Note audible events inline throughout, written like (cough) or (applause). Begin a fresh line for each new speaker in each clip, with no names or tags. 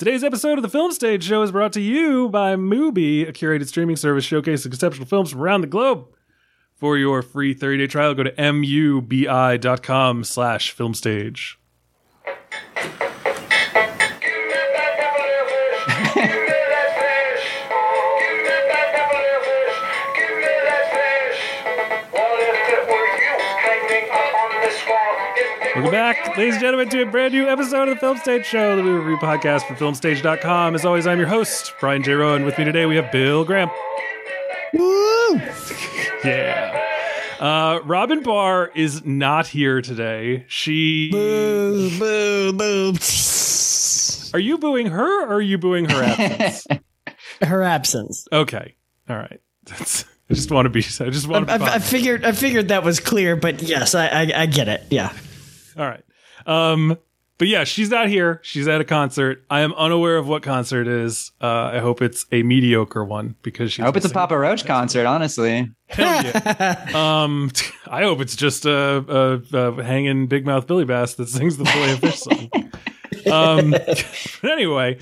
Today's episode of the Film Stage Show is brought to you by Mubi, a curated streaming service showcasing exceptional films from around the globe. For your free 30-day trial, go to mubi.com slash filmstage. (laughs) Welcome back, ladies and gentlemen, to a brand new episode of the Film Stage Show, the movie review podcast from filmstage.com. As always, I'm your host, Brian J. Roan. With me today, we have Bill Graham.
Woo!
Yeah. Uh, Robin Barr is not here today. She.
Boo, boo, boo.
Are you booing her or are you booing her absence? (laughs)
Her absence.
okay. All right. That's. I just want to be. I just want to. Be
I, I figured. I figured that was clear, but yes, I, I, I get it. Yeah. (laughs)
All right. Um, but yeah, she's not here. She's at a concert. I am unaware of what concert is. Uh, I hope it's a mediocre one because she's.
I hope it's a Papa Roach concert, honestly.
Hell yeah. (laughs) um, (laughs) I hope it's just a, a, a hanging big mouth Billy Bass that sings the Filet of Fish song. Um, but anyway,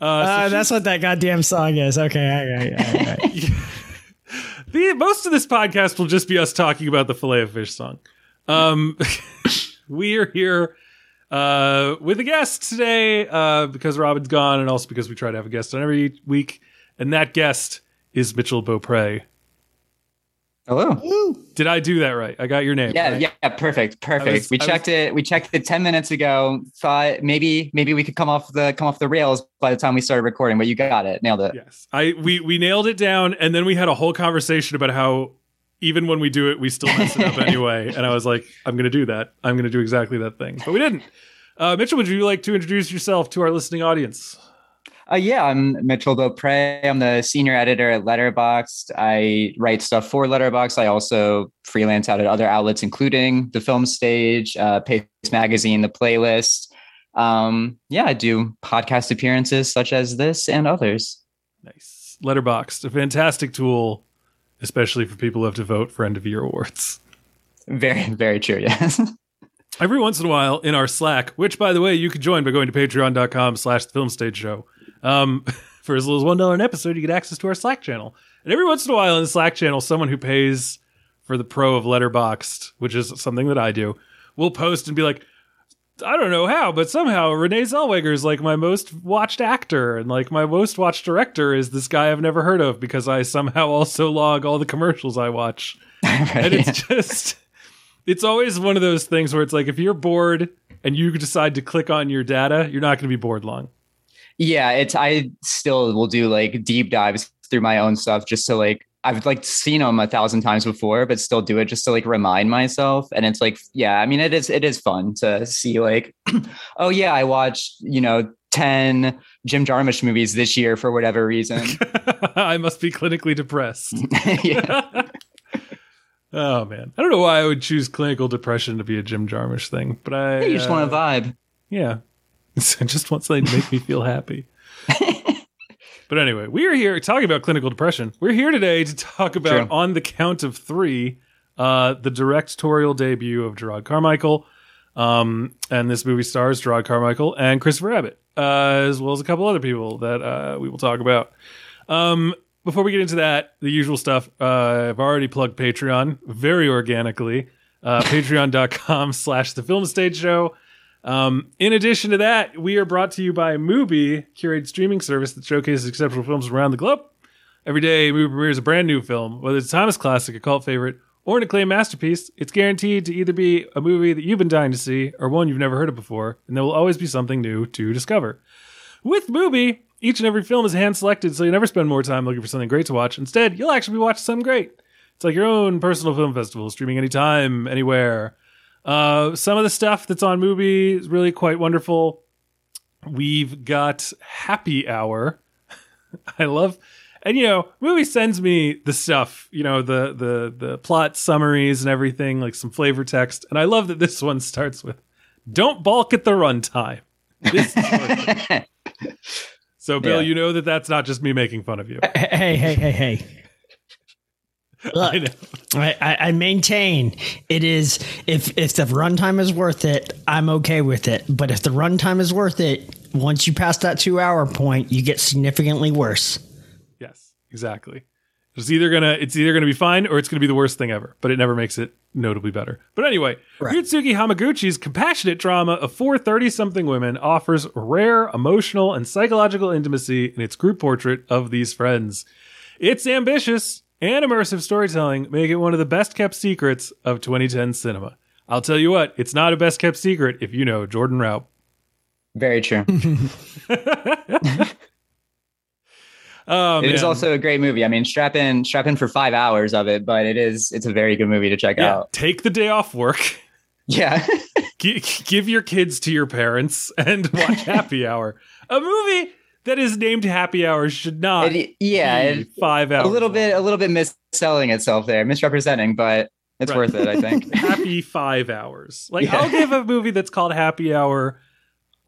uh, so
Uh,
she-
that's what that goddamn song is. Okay. All right, all right, all right.
the, most of this podcast will just be us talking about the Filet of Fish song. Um, we are here uh, with a guest today uh, because Robin's gone, and also because we try to have a guest on every week, and that guest is Mitchell Beaupre.
Hello.
Woo.
Did I do that right? I got your name.
Yeah,
right?
yeah, perfect, perfect.
Was-
we
I
checked it. We checked it ten minutes ago. Thought maybe maybe we could come off the come off the rails by the time we started recording, but you got it, nailed it.
Yes, I we we nailed it down, and then we had a whole conversation about how even when we do it, we still mess it up (laughs) anyway. And I was like, I'm going to do that. I'm going to do exactly that thing, but we didn't. Uh, Mitchell, would you like to introduce yourself to our listening audience?
Uh, yeah, I'm Mitchell Beaupre. I'm the senior editor at Letterboxd. I write stuff for Letterboxd. I also freelance out at other outlets, including the Film Stage, uh, Paste Magazine, the Playlist. Um, yeah, I do podcast appearances such as this and others.
Nice. Letterboxd, a fantastic tool, especially for people who have to vote for end of year awards.
Very, very true. Yes. (laughs)
Every once in a while in our Slack, which by the way, you can join by going to patreon.com slash the film stage show. Um, (laughs) for as little as one dollar an episode, you get access to our Slack channel. And every once in a while in the Slack channel, someone who pays for the pro of Letterboxd, which is something that I do, will post and be like, I don't know how, but somehow Renee Zellweger is like my most watched actor, and like my most watched director is this guy I've never heard of because I somehow also log all the commercials I watch. (laughs) And it's just it's always one of those things where it's like if you're bored and you decide to click on your data you're not going to be bored long.
Yeah, it's I still will do like deep dives through my own stuff just to like I've like seen them a thousand times before, but still do it just to like remind myself. And it's like, yeah, I mean, it is it is fun to see like, (clears throat) oh yeah, I watched you know ten Jim Jarmusch movies this year for whatever reason. (laughs)
i must be clinically depressed (laughs)
yeah. (laughs)
oh man i don't know why i would choose clinical depression to be a jim jarmusch thing but i
you just want to
uh,
vibe.
yeah i just want something to make me feel happy but anyway we are here talking about clinical depression we're here today to talk about
True.
on the count of three uh, the directorial debut of jerrod carmichael um, and this movie stars jerrod carmichael and christopher abbott uh, as well as a couple other people that uh, we will talk about um, before we get into that, the usual stuff, uh, I've already plugged Patreon very organically. Uh, (laughs) Patreon.com slash the film stage show. Um, in addition to that, we are brought to you by Mubi, curated streaming service that showcases exceptional films around the globe. Every day, Mubi premieres a brand new film, whether it's a timeless classic, a cult favorite, or an acclaimed masterpiece. It's guaranteed to either be a movie that you've been dying to see or one you've never heard of before, and there will always be something new to discover. With Mubi, each and every film is hand selected, so you never spend more time looking for something great to watch. Instead, you'll actually be watching something great. It's like your own personal film festival, streaming anytime, anywhere. Uh, some of the stuff that's on Mubi is really quite wonderful. We've got Happy Hour. (laughs) I love, and you know, Mubi sends me the stuff, you know, the the the plot summaries and everything, like some flavor text. And I love that this one starts with, "Don't balk at the runtime." This is. (laughs) So, Bill,
Yeah.
you know that that's not just me making fun of you.
Hey, hey, hey, hey. (laughs) Look,
I know.
I, I, maintain it is if if the runtime is worth it, I'm okay with it. But if the runtime is worth it, once you pass that two hour point, you get significantly worse.
Yes, exactly. It's either gonna it's either gonna be fine or it's gonna be the worst thing ever, but it never makes it notably better. But anyway,
Right.
Hamaguchi's compassionate drama of four 30 something women offers rare emotional and psychological intimacy in its group portrait of these friends. It's ambitious and immersive storytelling make it one of the best kept secrets of 2010 cinema. I'll tell you what, it's not a best kept secret if you know Jordan Raup.
Very true. (laughs) (laughs)
Oh,
It is
man.
also a great movie. I mean, strap in, strap in for five hours of it, but it is, it's a very good movie to check
yeah,
out.
take the day off work. (laughs)
Yeah.
Gi- give your kids to your parents and watch Happy Hour. A movie that is named Happy Hour should not
It- yeah.
be five hours.
a little bit, a little bit misselling itself there, misrepresenting, but it's
Right.
worth it, I think. (laughs)
Happy five hours. Like
Yeah.
I'll give a movie that's called Happy Hour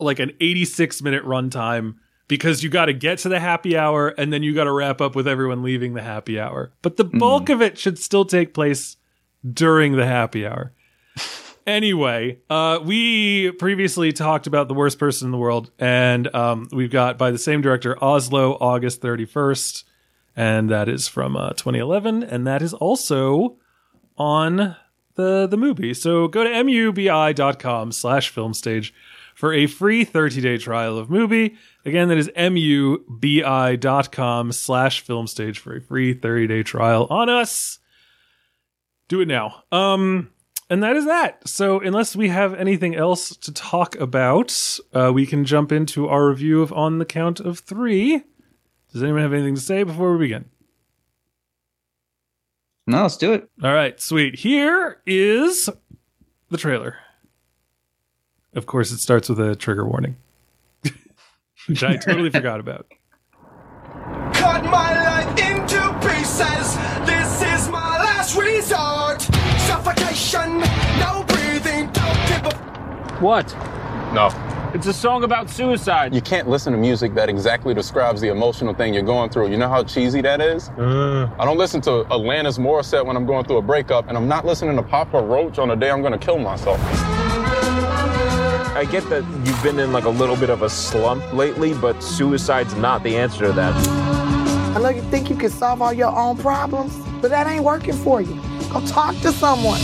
like an 86 minute runtime because you got to get to the happy hour and then you got to wrap up with everyone leaving the happy hour. But the hmm. bulk of it should still take place during the happy hour. Anyway, uh, we previously talked about the worst person in the world, and um, we've got by the same director Oslo, August thirty first, and that is from uh, 2011, and that is also on the the Mubi. So go to mubi.com slash filmstage for a free 30 day trial of Mubi. Again, that is mubi.com slash filmstage for a free 30 day trial on us. Do it now. Um, and that is that. So, unless we have anything else to talk about, uh, we can jump into our review of On the Count of Three. Does anyone have anything to say before we begin?
No, let's do it.
All right, sweet. Here is the trailer. Of course, it starts with a trigger warning, (laughs) which I totally forgot about.
Cut my Suffocation, no breathing, don't give a
What?
No.
It's a song about suicide.
You can't listen to music that exactly describes the emotional thing you're going through. You know how cheesy that is? Mm. I don't listen to Alanis Morissette when I'm going through a breakup, and I'm not listening to Papa Roach on the day I'm going to kill myself.
I get that you've been in like a little bit of a slump lately, but suicide's not the answer to that.
I know you think you can solve all your own problems, but that ain't working for you. Go talk to someone.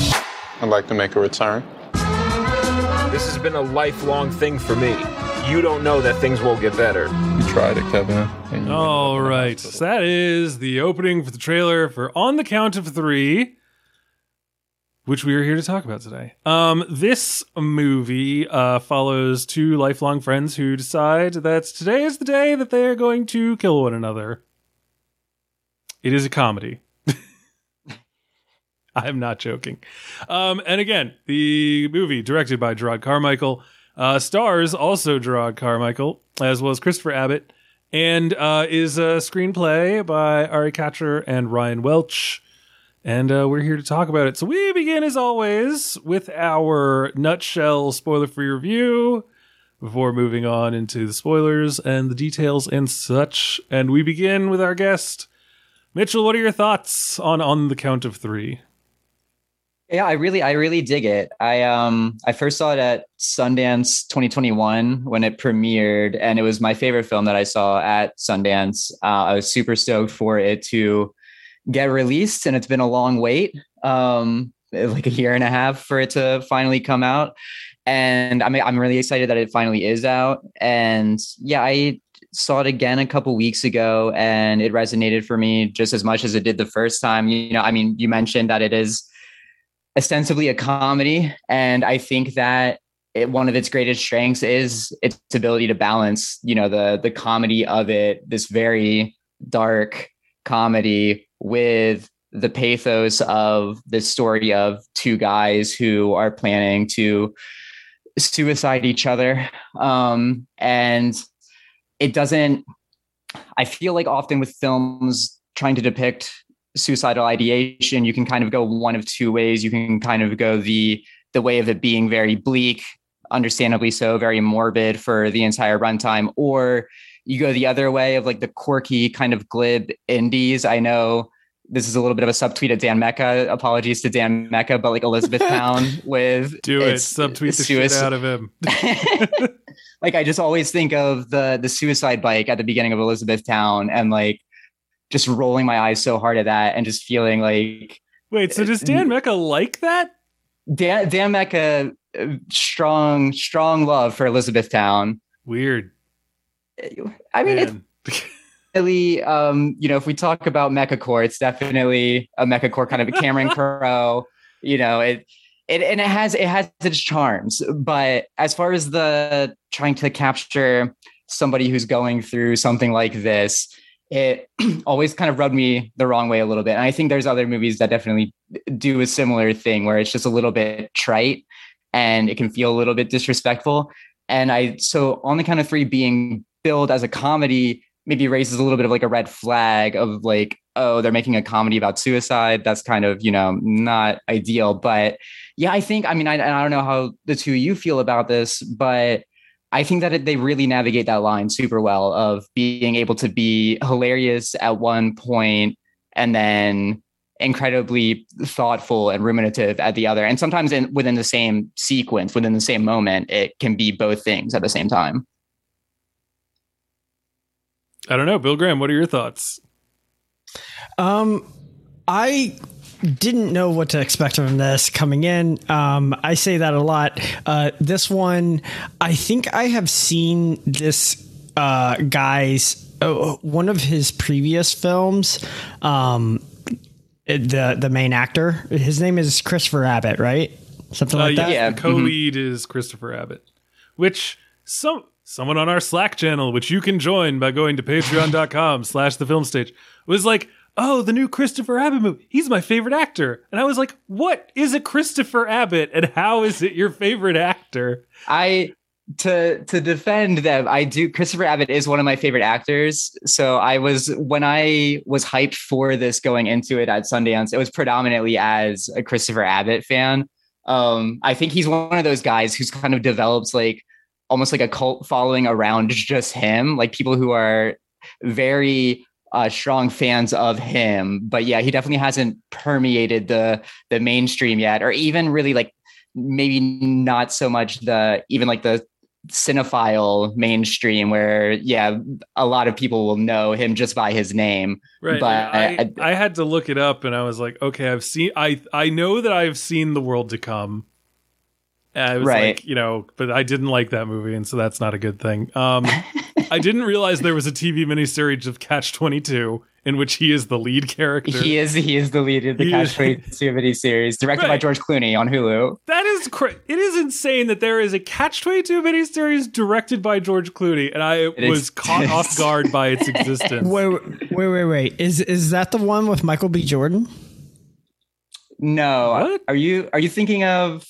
I'd like to make a return.
This has been a lifelong thing for me. You don't know that things will get better.
You tried it, Kevin. and you
All
went to the
right,
hospital.
so that is the opening for the trailer for On the Count of Three, which we are here to talk about today. Um, this movie uh, follows two lifelong friends who decide that today is the day that they are going to kill one another. It is a comedy. (laughs) I'm not joking. Um, and again, the movie directed by Jerrod Carmichael uh, stars also Jerrod Carmichael as well as Christopher Abbott and uh, is a screenplay by Ari Katcher and Ryan Welch. And uh, we're here to talk about it. So we begin, as always, with our nutshell spoiler free review before moving on into the spoilers and the details and such. And we begin with our guest. Mitchell, what are your thoughts on On the Count of Three?
Yeah, I really, I really dig it. I um, I first saw it at Sundance 2021 when it premiered, and it was my favorite film that I saw at Sundance. Uh, I was super stoked for it to get released, and it's been a long wait, um, like a year and a half for it to finally come out. And I'm I'm really excited that it finally is out. And yeah, I saw it again a couple weeks ago, and it resonated for me just as much as it did the first time. You know, I mean, you mentioned that it is ostensibly a comedy. And i think that it, one of its greatest strengths is its ability to balance you know the the comedy of it this very dark comedy with the pathos of this story of two guys who are planning to suicide each other. Um and it doesn't i feel like often with films trying to depict suicidal ideation you can kind of go one of two ways you can kind of go the the way of it being very bleak understandably so very morbid for the entire runtime or you go the other way of like the quirky kind of glib indies i know this is a little bit of a subtweet at Dan Mecca. Apologies to Dan Mecca, but like Elizabeth (laughs) Town with
Do it. Subtweet the shit
suicide-
out of him. (laughs) (laughs)
like I just always think of the the suicide bike at the beginning of Elizabethtown and like just rolling my eyes so hard at that and just feeling like
Wait, so does Dan Mecca like that?
Dan Dan Mecca uh, strong strong love for Elizabethtown.
Weird.
I mean, it's (laughs) definitely um, you know, if we talk about Mecca mechacore, it's definitely a Mecca mechacore kind of a Cameron (laughs) Crowe. You know, it it and it has it has its charms, but as far as the trying to capture somebody who's going through something like this, it (clears throat) always kind of rubbed me the wrong way a little bit. And I think there's other movies that definitely do a similar thing where it's just a little bit trite and it can feel a little bit disrespectful. And I so on the count of three being billed as a comedy maybe raises a little bit of like a red flag of like, oh, they're making a comedy about suicide. That's kind of, you know, not ideal. But yeah, I think, I mean, I, I don't know how the two of you feel about this, but I think that it, they really navigate that line super well of being able to be hilarious at one point and then incredibly thoughtful and ruminative at the other. And sometimes in, within the same sequence, within the same moment, it can be both things at the same time.
I don't know. Bill Graham, what are your thoughts?
Um, I didn't know what to expect from this coming in. Um, I say that a lot. Uh, this one, I think I have seen this uh, guy's uh, one of his previous films. Um, the the main actor, his name is Christopher Abbott, right? Something
Uh,
like
yes,
that.
Yeah.
the co-lead is Christopher Abbott, which some someone on our Slack channel, which you can join by going to patreon.com slash the film stage, was like, oh, the new Christopher Abbott movie. He's my favorite actor. And I was like, what is a Christopher Abbott and how is it your favorite actor?
I to to defend them, I do. Christopher Abbott is one of my favorite actors. So I was when I was hyped for this going into it at Sundance, it was predominantly as a Christopher Abbott fan. Um, I think he's one of those guys who's kind of develops like almost like a cult following around just him, like people who are very uh, strong fans of him. But yeah, he definitely hasn't permeated the the mainstream yet, or even really like maybe not so much the even like the cinephile mainstream where yeah a lot of people will know him just by his name
Right.
But
I,
I-
I had to look it up and I was like, okay, I've seen I I know that I've seen The World to Come. And I was
Right.
like, you know, but I didn't like that movie, and so that's not a good thing. Um (laughs) I didn't realize there was a TV miniseries of Catch Twenty Two in which he is the lead character.
he is he is the lead of the
He
Catch Twenty Two mini series directed by George Clooney on Hulu
That is cra- it is insane that there is a Catch Twenty Two miniseries directed by George Clooney, and I
It
was caught off (laughs) guard by its existence.
Wait, wait, wait, wait. Is is that the one with Michael B. Jordan?
no
What?
are you are you thinking of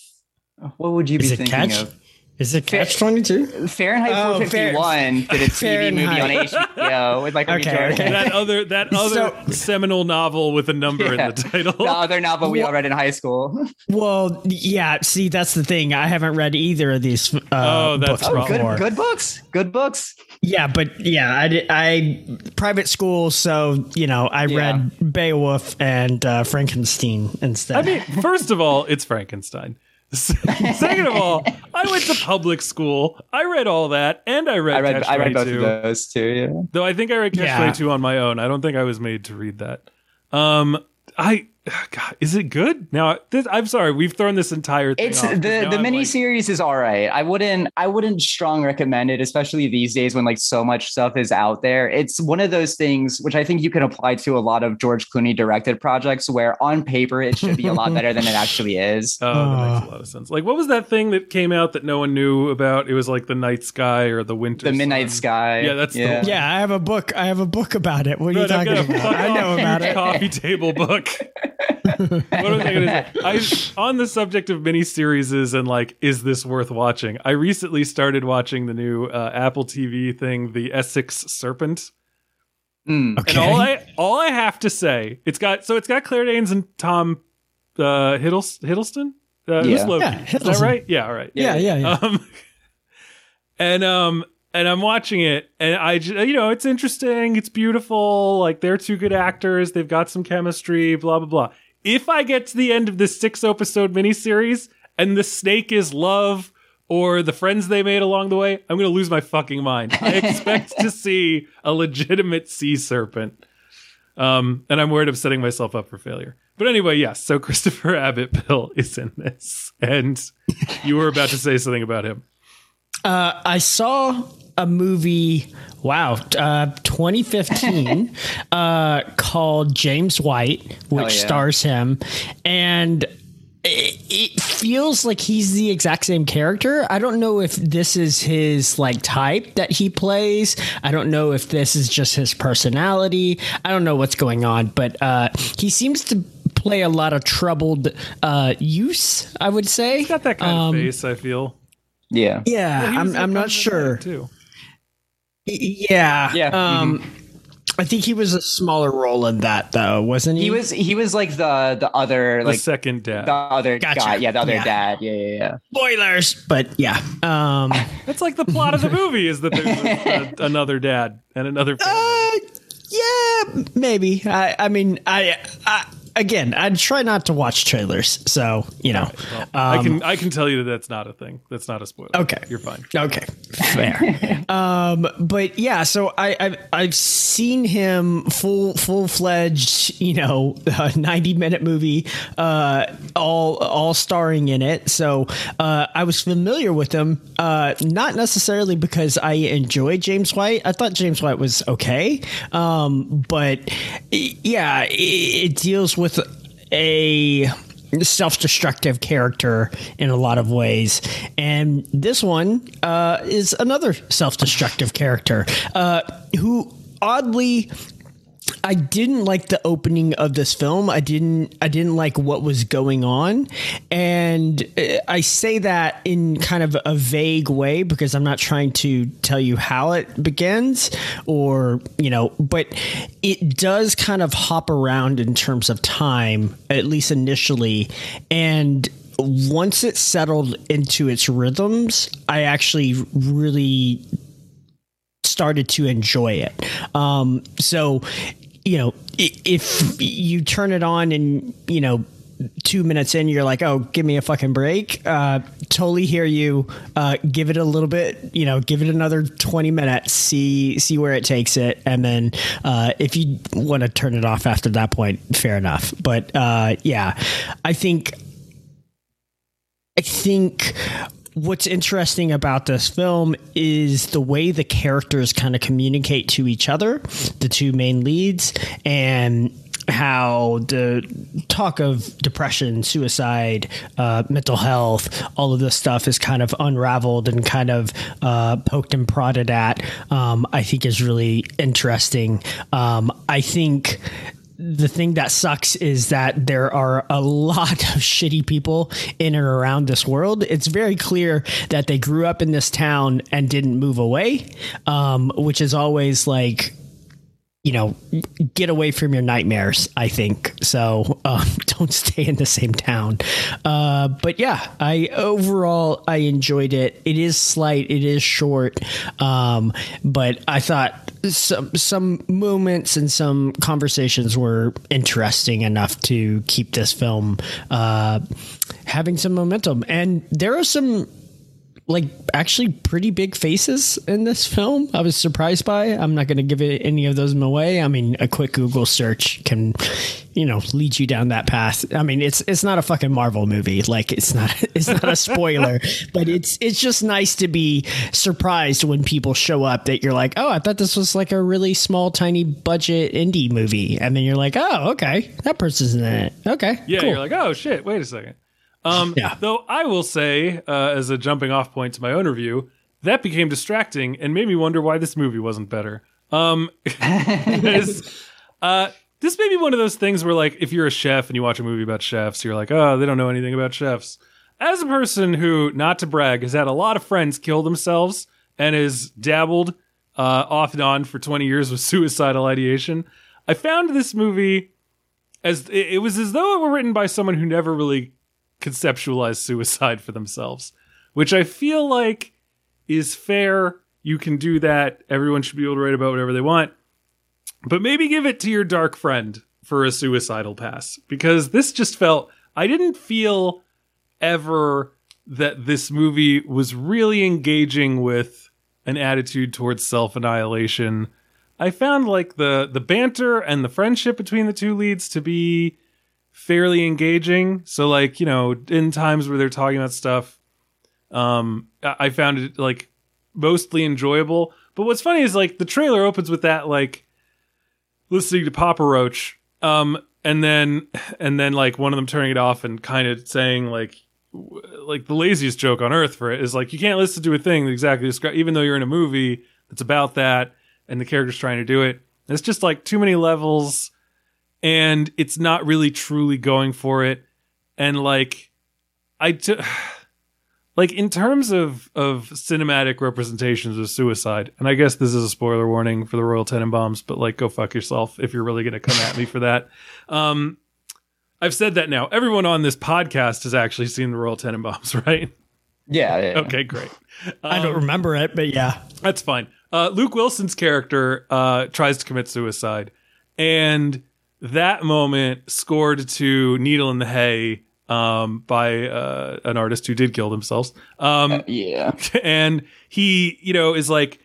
what would you be
Is it
thinking
Catch?
of
Is it Catch Twenty Two?
Fahrenheit
Oh,
451 did a TV movie on HBO with Michael B.
Okay,
Jordan.
okay.
that other that other
So-
seminal novel with a number
Yeah.
in the title.
the other novel we all read in high school.
Well, yeah. See, that's the thing. I haven't read either of these uh,
Oh, that's
books
Oh,
Oh, good, good books. Good books.
Yeah, but yeah, I, did- I private school, so you know, I
Yeah.
read Beowulf and uh, Frankenstein instead.
I mean, first of all, it's Frankenstein. (laughs) Second of all, I went to public school. I read all that, and I read.
I read
Catch
I read both of those too. Yeah.
Though I think I read Catch
Yeah.
22 on my own. I don't think I was made to read that. Um, I (sighs) God, is it good? Now, this, I'm sorry, we've thrown this entire thing.
It's
off, 'cause
the the
I'm
mini
like-
series is all right. I wouldn't I wouldn't strong recommend it, especially these days when like so much stuff is out there. It's one of those things which I think you can apply to a lot of George Clooney directed projects where on paper it should be a lot better than it (laughs) actually is.
Oh, that makes a lot of ah. sense. Like, what was that thing that came out that no one knew about? It was like the night sky or the winter.
The Midnight
Sun.
Sky.
Yeah, that's the
yeah.
one.
yeah, I have a book. I have a book about it. What are you talking about? I know
off,
about it.
Coffee table book. (laughs) what was I going to say? I on the subject of miniseries and like, is this worth watching? I recently started watching the new uh, Apple TV thing, The Essex Serpent.
Mm.
Okay.
And all I all I have to say, it's got so it's got Claire Danes and Tom uh, Hiddles, Hiddleston. Uh, who's
Yeah.
Loki?
Yeah,
Is that right? Yeah, all right.
yeah, yeah, yeah.
Um, (laughs) and um, and I'm watching it, and I, you know, it's interesting, it's beautiful. Like they're two good actors, they've got some chemistry, blah blah blah. If I get to the end of this six episode miniseries and the snake is love or the friends they made along the way, I'm gonna lose my fucking mind. I expect to (laughs) see a legitimate sea serpent, um, and I'm worried of setting myself up for failure. But anyway, yes. So Christopher (laughs) Abbott Bill is in this, and you were about to say something about him.
Uh, I saw a movie, wow, uh, 2015, (laughs) uh, called James White, which
yeah.
stars him. And it, it feels like he's the exact same character. I don't know if this is his like type that he plays. I don't know if this is just his personality. I don't know what's going on, but uh, he seems to play a lot of troubled uh, use. I would say.
Got that kind
Um,
of face. I feel.
Yeah.
Yeah,
He was
I'm. I'm not sure.
too.
Yeah.
Yeah,
Um, I think he was a smaller role in that, though, wasn't he?
He was he was like the the other
The
like
second dad.
the other
Gotcha.
guy. Yeah, the other
Yeah.
dad. Yeah, yeah, yeah.
spoilers, but yeah. Um, (laughs)
That's like the plot of the movie is that there's a, a, (laughs) another dad and another family.
uh, yeah, maybe. I. I mean, I. I again, I try not to watch trailers, so you know.
Well, I can I can tell you that that's not a thing. That's not a spoiler.
Okay.
you're fine.
Okay, fair. (laughs) um, but yeah, so I, I've I've seen him full full fledged, you know, (laughs) ninety minute movie, uh, all all starring in it. So uh, I was familiar with him, uh, not necessarily because I enjoy James White. I thought James White was okay, um, but yeah, it, it deals with a self-destructive character in a lot of ways. And this one uh, is another self-destructive character uh, who oddly I didn't like the opening of this film. I didn't. I didn't like what was going on, and uh, I say that in kind of a vague way because I'm not trying to tell you how it begins, or you know, but it does kind of hop around in terms of time, at least initially, and once it settled into its rhythms, I actually really started to enjoy it. Um, so, you know, if you turn it on and, you know, two minutes in, you're like, oh, give me a fucking break. Uh, totally hear you. Uh, give it a little bit, you know, give it another 20 minutes, see, see where it takes it. And then, uh, if you want to turn it off after that point, fair enough. But, uh, yeah, I think I think what's interesting about this film is the way the characters kind of communicate to each other, the two main leads, and how the talk of depression, suicide, uh, mental health, all of this stuff is kind of unraveled and kind of uh, poked and prodded at, um, I think is really interesting. Um, I think the thing that sucks is that there are a lot of (laughs) shitty people in and around this world. It's very clear that they grew up in this town and didn't move away, um, which is always like, you know, get away from your nightmares. I think so. Um, (laughs) don't stay in the same town. Uh, but yeah, I overall I enjoyed it. It is slight. It is short. Um, but I thought some some moments and some conversations were interesting enough to keep this film uh, having some momentum. And there are some like actually pretty big faces in this film. I was surprised by. I'm not going to give it any of those away. I mean, a quick Google search can, you know, lead you down that path. I mean, it's it's not a fucking Marvel movie. Like it's not (laughs) it's not a spoiler, (laughs) but it's it's just nice to be surprised when people show up that you're like, "Oh, I thought this was like a really small tiny budget indie movie." And then you're like, "Oh, okay. That person's in it." Okay.
Yeah,
cool.
you're like, oh shit, wait a second. Um, (laughs)
Yeah.
Though I will say, uh, as a jumping off point to my own review, that became distracting and made me wonder why this movie wasn't better. Um, (laughs) (laughs) uh, this may be one of those things where, like, if you're a chef and you watch a movie about chefs, you're like, oh, they don't know anything about chefs. As a person who, not to brag, has had a lot of friends kill themselves and has dabbled uh, off and on for 20 years with suicidal ideation, I found this movie as it, it was as though it were written by someone who never really conceptualized suicide for themselves, which I feel like is fair You can do that. Everyone should be able to write about whatever they want. But maybe give it to your dark friend for a suicidal pass because this just felt I didn't feel ever that this movie was really engaging with an attitude towards self-annihilation. I found like the the banter and the friendship between the two leads to be fairly engaging. So like, you know, in times where they're talking about stuff, um I found it like mostly enjoyable. But what's funny is like the trailer opens with that like listening to Papa Roach, um, and then and then like one of them turning it off and kind of saying like like the laziest joke on earth for it is like you can't listen to a thing that exactly even though you're in a movie that's about that and the character's trying to do it. It's just like too many levels and it's not really truly going for it. And like I t- (sighs) like in terms of of cinematic representations of suicide, and I guess this is a spoiler warning for the Royal Tenenbaums, but like go fuck yourself if you're really gonna come at me for that. (laughs) Um I've said that now. Everyone on this podcast has actually seen the Royal Tenenbaums, (laughs) right?
Yeah. yeah.
Okay, great.
I don't remember it, but yeah.
That's fine. Uh, Luke Wilson's character uh, tries to commit suicide, and that moment scored to "Needle in the Hay" um, by uh, an artist who did kill themselves. Um,
Yeah. (laughs)
and he, you know, is like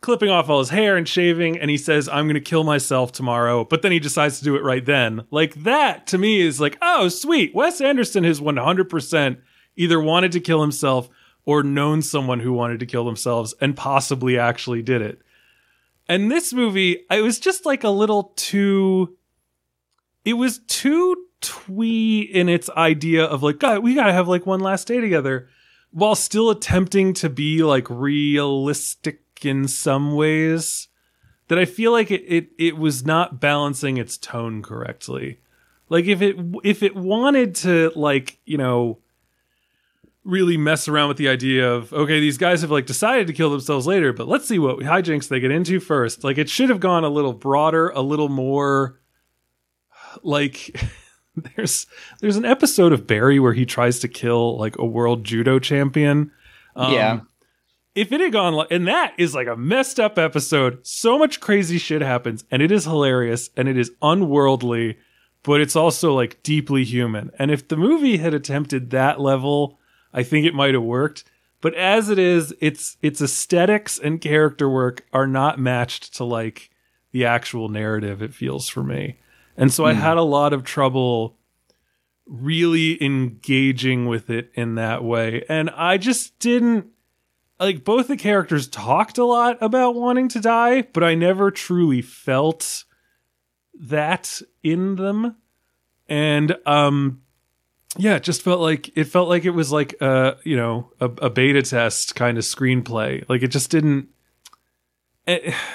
clipping off all his hair and shaving, and he says, "I'm going to kill myself tomorrow." But then he decides to do it right then. Like that to me is like, oh, sweet. Wes Anderson has 100 percent either wanted to kill himself or known someone who wanted to kill themselves and possibly actually did it. And this movie, it was just like a little too. It was too twee in its idea of like, God, we gotta have like one last day together, while still attempting to be like realistic in some ways. That I feel like it it, it was not balancing its tone correctly. Like if it if it wanted to like you know really mess around with the idea of okay these guys have like decided to kill themselves later but let's see what hijinks they get into first like it should have gone a little broader a little more like (laughs) there's there's an episode of barry where he tries to kill like a world judo champion. Um,
Yeah.
if it had gone like and that is like a messed up episode. So much crazy shit happens and it is hilarious and it is unworldly but it's also like deeply human. And if the movie had attempted that level i think it might have worked. But as it is its its aesthetics and character work are not matched to like the actual narrative it feels for me and so i had a lot of trouble really engaging with it in that way and i just didn't like both the characters talked a lot about wanting to die, but I never truly felt that in them. And um yeah, it just felt like it felt like it was like a, you know, a, a beta test kind of screenplay. Like it just didn't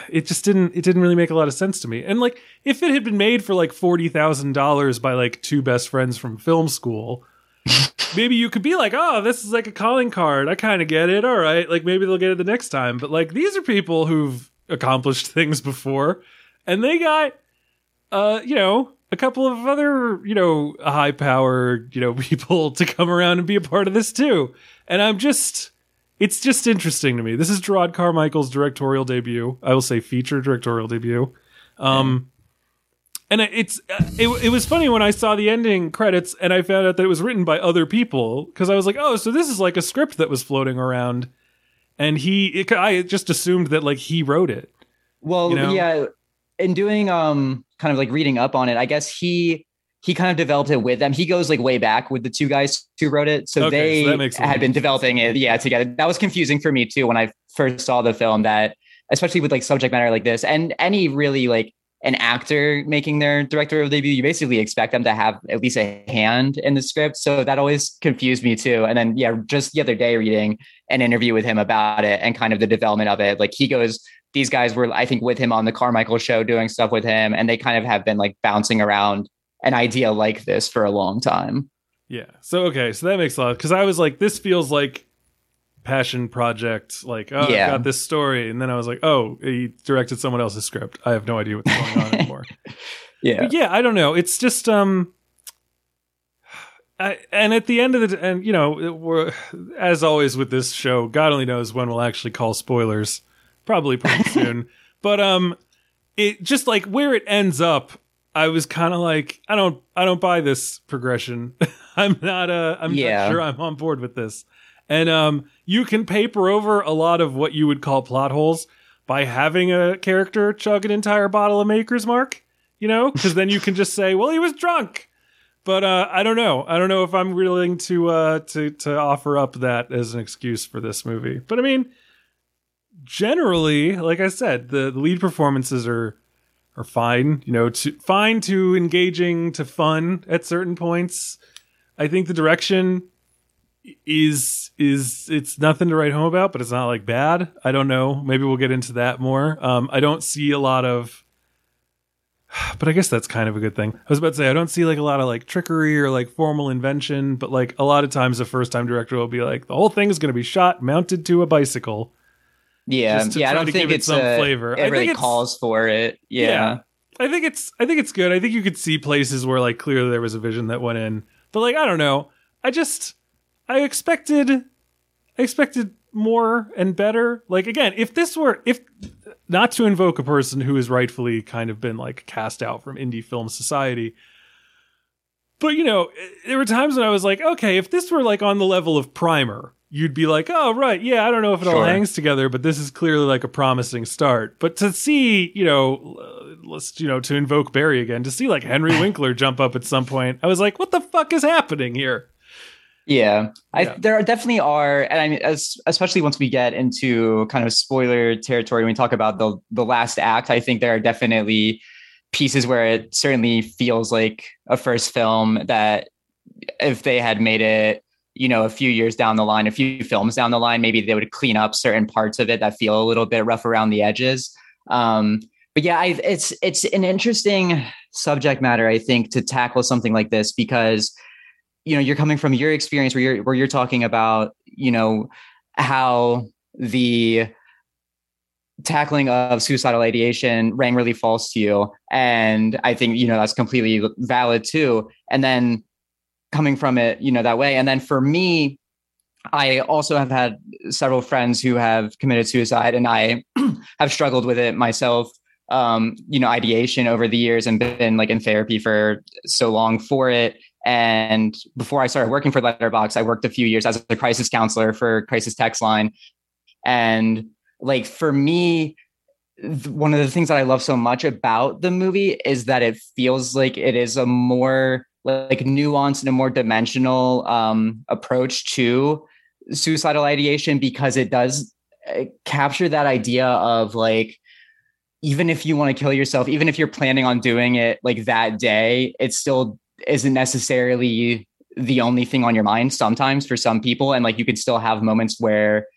it, just didn't it didn't really make a lot of sense to me. And like if it had been made for like $40,000 by like two best friends from film school, (laughs) maybe you could be like, oh, this is like a calling card. I kind of get it. All right. Like maybe they'll get it the next time. But like these are people who've accomplished things before and they got, uh, you know, a couple of other, you know, high power, you know, (laughs) people to come around and be a part of this too. And I'm just, it's just interesting to me. This is Jerrod Carmichael's directorial debut. I will say feature directorial debut. Um, and it- it's uh, it, it was funny when I saw the ending credits and I found out that it was written by other people because I was like, oh, so this is like a script that was floating around, and he it, I just assumed that like he wrote it.
Well,
You know?
yeah. In doing um kind of like reading up on it, I guess he he kind of developed it with them. He goes like way back with the two guys who wrote it. So
Okay,
they
a
had been developing it, yeah, together. That was confusing for me too when I first saw the film that especially with like subject matter like this and any really like an actor making their directorial debut, you basically expect them to have at least a hand in the script. So that always confused me too. And then, yeah, just the other day reading an interview with him about it and kind of the development of it. Like he goes, these guys were, I think, with him on the Carmichael show doing stuff with him. And they kind of have been like bouncing around an idea like this for a long time.
Yeah. So okay, so that makes a lot because I was like, this feels like passion project. Like, oh,
Yeah.
I got this story, and then I was like, oh, he directed someone else's script. I have no idea what's going on anymore. (laughs)
Yeah.
But yeah, I don't know. It's just um, I, and at the end of the and you know we're as always with this show, God only knows when we'll actually call spoilers. probably pretty (laughs) soon. But um, it just like where it ends up, I was kind of like, I don't, I don't buy this progression. (laughs) I'm not, uh, I'm
Yeah.
not sure I'm on board with this. And um, you can paper over a lot of what you would call plot holes by having a character chug an entire bottle of Maker's Mark. You know, because then you can just say, well, he was drunk. But uh, I don't know. I don't know if I'm willing to uh, to to offer up that as an excuse for this movie. But I mean, generally, like I said, the, the lead performances are are fine. You know, to fine to engaging to fun at certain points. I think the direction is is it's nothing to write home about, but it's not like bad. I don't know. Maybe we'll get into that more. Um, I don't see a lot of (sighs) but I guess that's kind of a good thing. I was about to say I don't see like a lot of like trickery or like formal invention, but like a lot of times the first time director will be like the whole thing is going to be shot mounted to a bicycle.
Yeah, yeah. I don't think
give it
it's
some
a-
flavor. I
really
think
calls for it. Yeah.
I think it's I think it's good. I think you could see places where like clearly there was a vision that went in. But like I don't know. I just I expected I expected more and better. Like again, if this were if not to invoke a person who has rightfully kind of been like cast out from indie film society. But you know, there were times when I was like, okay, if this were like on the level of Primer, you'd be like, oh right, yeah, I don't know if it all hangs together, but this is clearly like a promising start. But to see, you know, let's you know, to invoke Barry again, to see like Henry (laughs) Winkler jump up at some point, I was like, what the fuck is happening here?
Yeah, I
Yeah.
there are definitely are, and I mean, as especially once we get into kind of spoiler territory when we talk about the the last act, I think there are definitely pieces where it certainly feels like a first film that if they had made it, you know, a few years down the line, a few films down the line, maybe they would clean up certain parts of it that feel a little bit rough around the edges. Um, but yeah, I, it's it's an interesting subject matter, I think, to tackle something like this because you know you're coming from your experience where you're where you're talking about you know how the tackling of suicidal ideation rang really false to you and i think you know that's completely valid too and then coming from it you know that way and then for me i also have had several friends who have committed suicide and i (clears throat) have struggled with it myself um you know ideation over the years and been like in therapy for so long for it and before I started working for Letterboxd, I worked a few years as a crisis counselor for Crisis Text Line. And like for me, one of the things that I love so much about the movie is that it feels like it is a more like nuanced and a more dimensional um, approach to suicidal ideation because it does uh, capture that idea of like even if you want to kill yourself, even if you're planning on doing it like that day, it still isn't necessarily the only thing on your mind sometimes for some people. And like you could still have moments where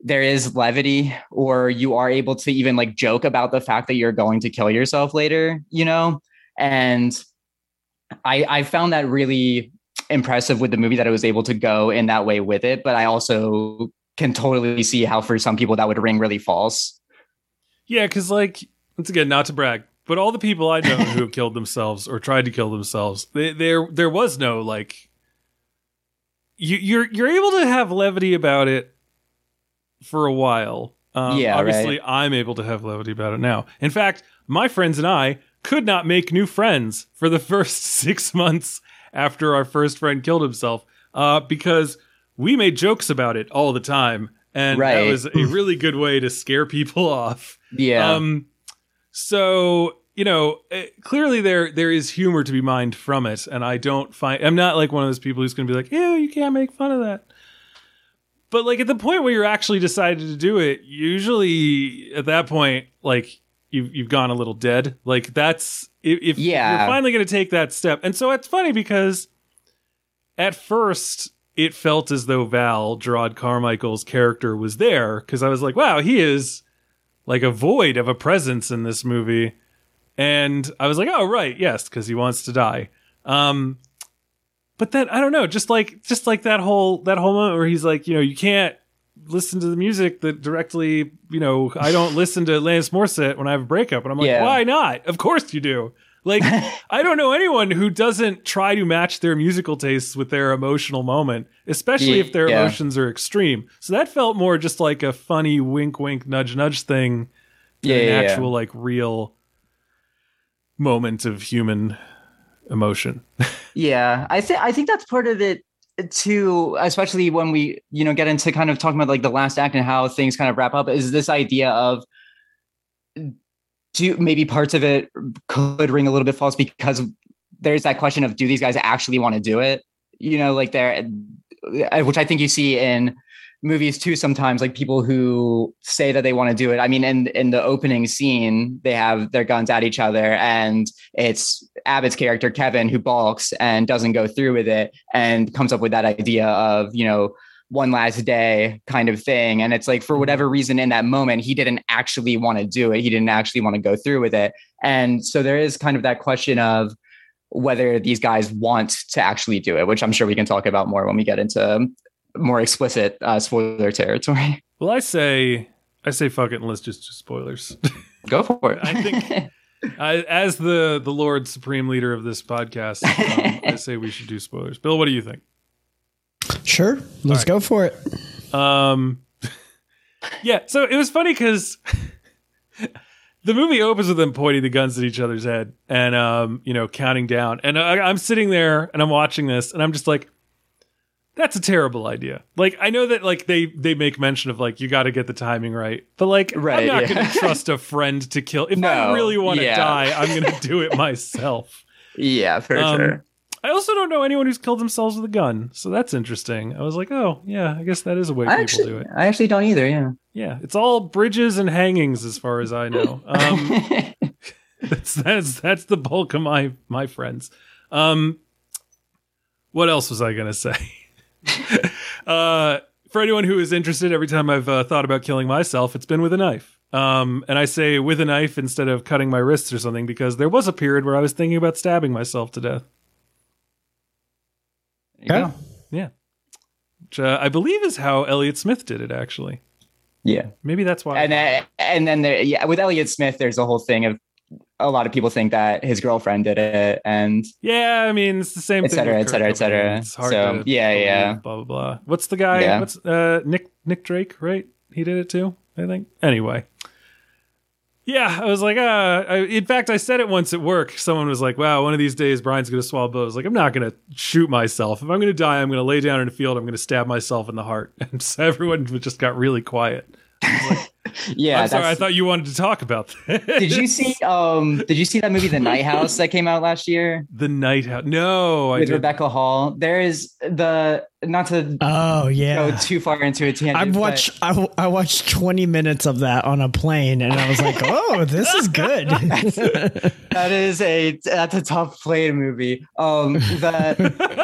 there is levity or you are able to even like joke about the fact that you're going to kill yourself later, you know? And I I found that really impressive with the movie that it was able to go in that way with it. But I also can totally see how for some people that would ring really false.
Yeah, because like once again, not to brag, but all the people I know who (laughs) have killed themselves or tried to kill themselves, they, there there was no like. You, you're you're able to have levity about it for a while. Um,
Yeah,
obviously, I'm able to have levity about it now. In fact, my friends and I could not make new friends for the (laughs) first six months after our first friend killed himself, uh, because we made jokes about it all the time, and that was a (laughs) really good way to scare people (laughs) off.
Yeah.
Um, so you know, eh, clearly there there is humor to be mined from it, and I don't find I'm not like one of those people who's going to be like, "Ew, you can't make fun of that." But like at the point where you're actually decided to do it, usually at that point, like you've you've gone a little dead. Like that's if, if
Yeah.
you're finally going to take that step, and so it's funny because at first it felt as though Val Jerrod Carmichael's character was there because I was like, wow, he is like a void of a presence in this movie. And I was like, oh right, yes, because he wants to die. Um, but then I don't know, just like just like that whole that whole moment where he's like, you know, you can't listen to the music that directly, you know, I don't (laughs) listen to Alanis Morissette when I have a breakup, and I'm like,
Yeah.
why not? Of course you do. Like, (laughs) I don't know anyone who doesn't try to match their musical tastes with their emotional moment, especially if their
Yeah.
emotions are extreme. So that felt more just like a funny wink, wink, nudge, nudge thing than
Yeah,
an
yeah, yeah.
actual, like, real moment of human emotion. (laughs)
Yeah, I think I think that's part of it too, especially when we you know get into kind of talking about like the last act and how things kind of wrap up. Is this idea of do maybe parts of it could ring a little bit false because there's that question of do these guys actually want to do it? You know, like they're which I think you see in movies too sometimes like people who say that they want to do it. I mean in in the opening scene they have their guns at each other and it's abbott's character kevin who balks and doesn't go through with it and comes up with that idea of you know one last day kind of thing. And it's like for mm-hmm. whatever reason in that moment he didn't actually want to do it. He didn't actually want to go through with it. And so there is kind of that question of whether these guys want to actually do it which i'm sure we can talk about more when we get into more explicit uh, spoiler territory. (laughs)
Well, I say, I say, fuck it, and let's just do spoilers. (laughs)
Go for it.
I think, I, as the the Lord Supreme Leader of this podcast, um, (laughs) I say we should do spoilers. Bill, what do you think?
Sure, let's
right.
go for it.
Um, yeah. So it was funny because the movie opens with them pointing the guns at each other's head and um, you know, counting down. And I, I'm sitting there and I'm watching this, and I'm just like, that's a terrible idea. Like I know that like they they make mention of like you got to get the timing right, but like I'm not
yeah.
going (laughs) to trust a friend to kill. If I really want to
yeah.
die, I'm going (laughs) to do it myself.
yeah, for
Um,
sure.
I also don't know anyone who's killed themselves with a gun, so that's interesting. I was like, oh yeah, I guess that is a way
I
people
actually,
do it.
I actually don't either. Yeah.
Yeah, it's all bridges and hangings as far as I know. (laughs) Um, that's that's that's the bulk of my my friends. Um, what else was I gonna say? (laughs) uh, for anyone who is interested, every time I've uh, thought about killing myself, it's been with a knife. Um, and I say with a knife instead of cutting my wrists or something because there was a period where I was thinking about stabbing myself to death.
There you
Okay.
go.
Yeah, which uh, I believe is how Elliott Smith did it. Actually,
Yeah.
maybe that's why.
And then, and then there, yeah, with Elliott Smith, there's a whole thing of a lot of people think that his girlfriend did it, and
Yeah, I mean it's the same
Et
thing.
cetera,
with
et cetera, et cetera.
Cobain. It's hard
So,
to
yeah, yeah.
Blah blah blah. What's the guy?
Yeah.
What's uh Nick Nick Drake? Right? He did it too. I think. Anyway. Yeah, I was like, uh, I, in fact, I said it once at work. Someone was like, wow, one of these days Brian's going to swallow blows. I was like, I'm not going to shoot myself. If I'm going to die, I'm going to lay down in a field. I'm going to stab myself in the heart. (laughs) And so everyone just got really quiet.
Yeah.
I'm sorry, I thought you wanted to talk about that.
did you see? Um, did you see that movie, The Night House, that came out last year
the night house? No, I
with
did.
Rebecca Hall? There is the not to
Oh yeah go
too far into a tangent.
I've
but-
watched I, w- I watched 20 minutes of that on a plane and I was like, (laughs) "Oh, this is good." (laughs)
That is a that's a tough plane movie. Um, the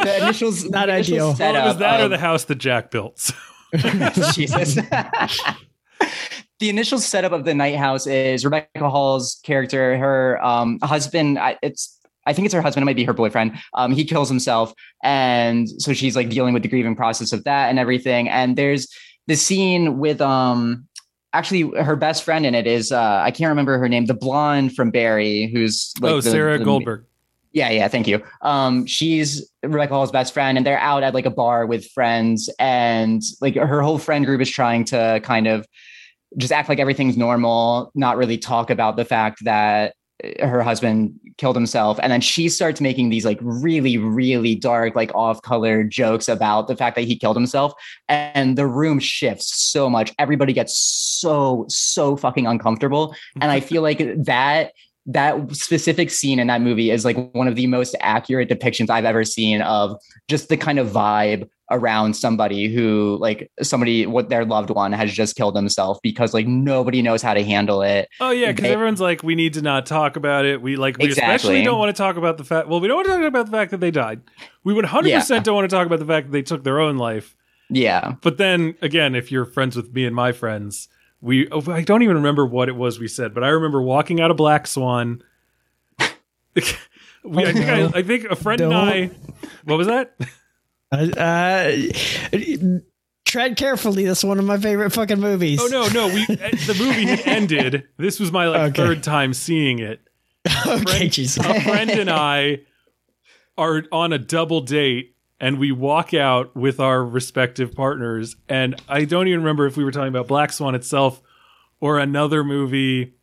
the initials (laughs)
Not
the initial
ideal.
Well, it was that or the house that Jack built.
Jesus. The initial setup of the night house is Rebecca Hall's character, her um, husband. I, it's I think it's her husband. It might be her boyfriend. Um, he kills himself, and so she's like dealing with the grieving process of that and everything. And there's the scene with um. Actually, her best friend in it is uh, I can't remember her name, the blonde from Barry, who's like
oh,
the-
Sarah
the-
Goldberg.
yeah, yeah, thank you. Um, she's Rebecca Hall's best friend, and they're out at like a bar with friends, and like her whole friend group is trying to kind of just act like everything's normal, not really talk about the fact that uh, her husband killed himself. And then she starts making these like really, really dark, like off-color jokes about the fact that he killed himself. And the room shifts so much. Everybody gets so, so fucking uncomfortable. And I feel like (laughs) that that specific scene in that movie is like one of the most accurate depictions I've ever seen of just the kind of vibe around somebody who like somebody what their loved one has just killed himself because like nobody knows how to handle it.
Oh yeah, because everyone's like, we need to not talk about it. We like, we especially don't want to talk about the fact. Well, we don't want to talk about the fact that they died. We would hundred percent don't want to talk about the fact that they took their own life.
Yeah.
But then again, if you're friends with me and my friends, we oh, I don't even remember what it was we said, but I remember walking out of Black Swan. (laughs) we, I think I, I think a friend and
Don't.
I. What was that?
Uh, tread carefully. That's one of my favorite fucking movies.
Oh no, no, we the movie had (laughs) ended. This was my like
Okay.
third time seeing it, (laughs)
okay, jeez.
a friend and I are on a double date and we walk out with our respective partners and I don't even remember if we were talking about Black Swan itself or another movie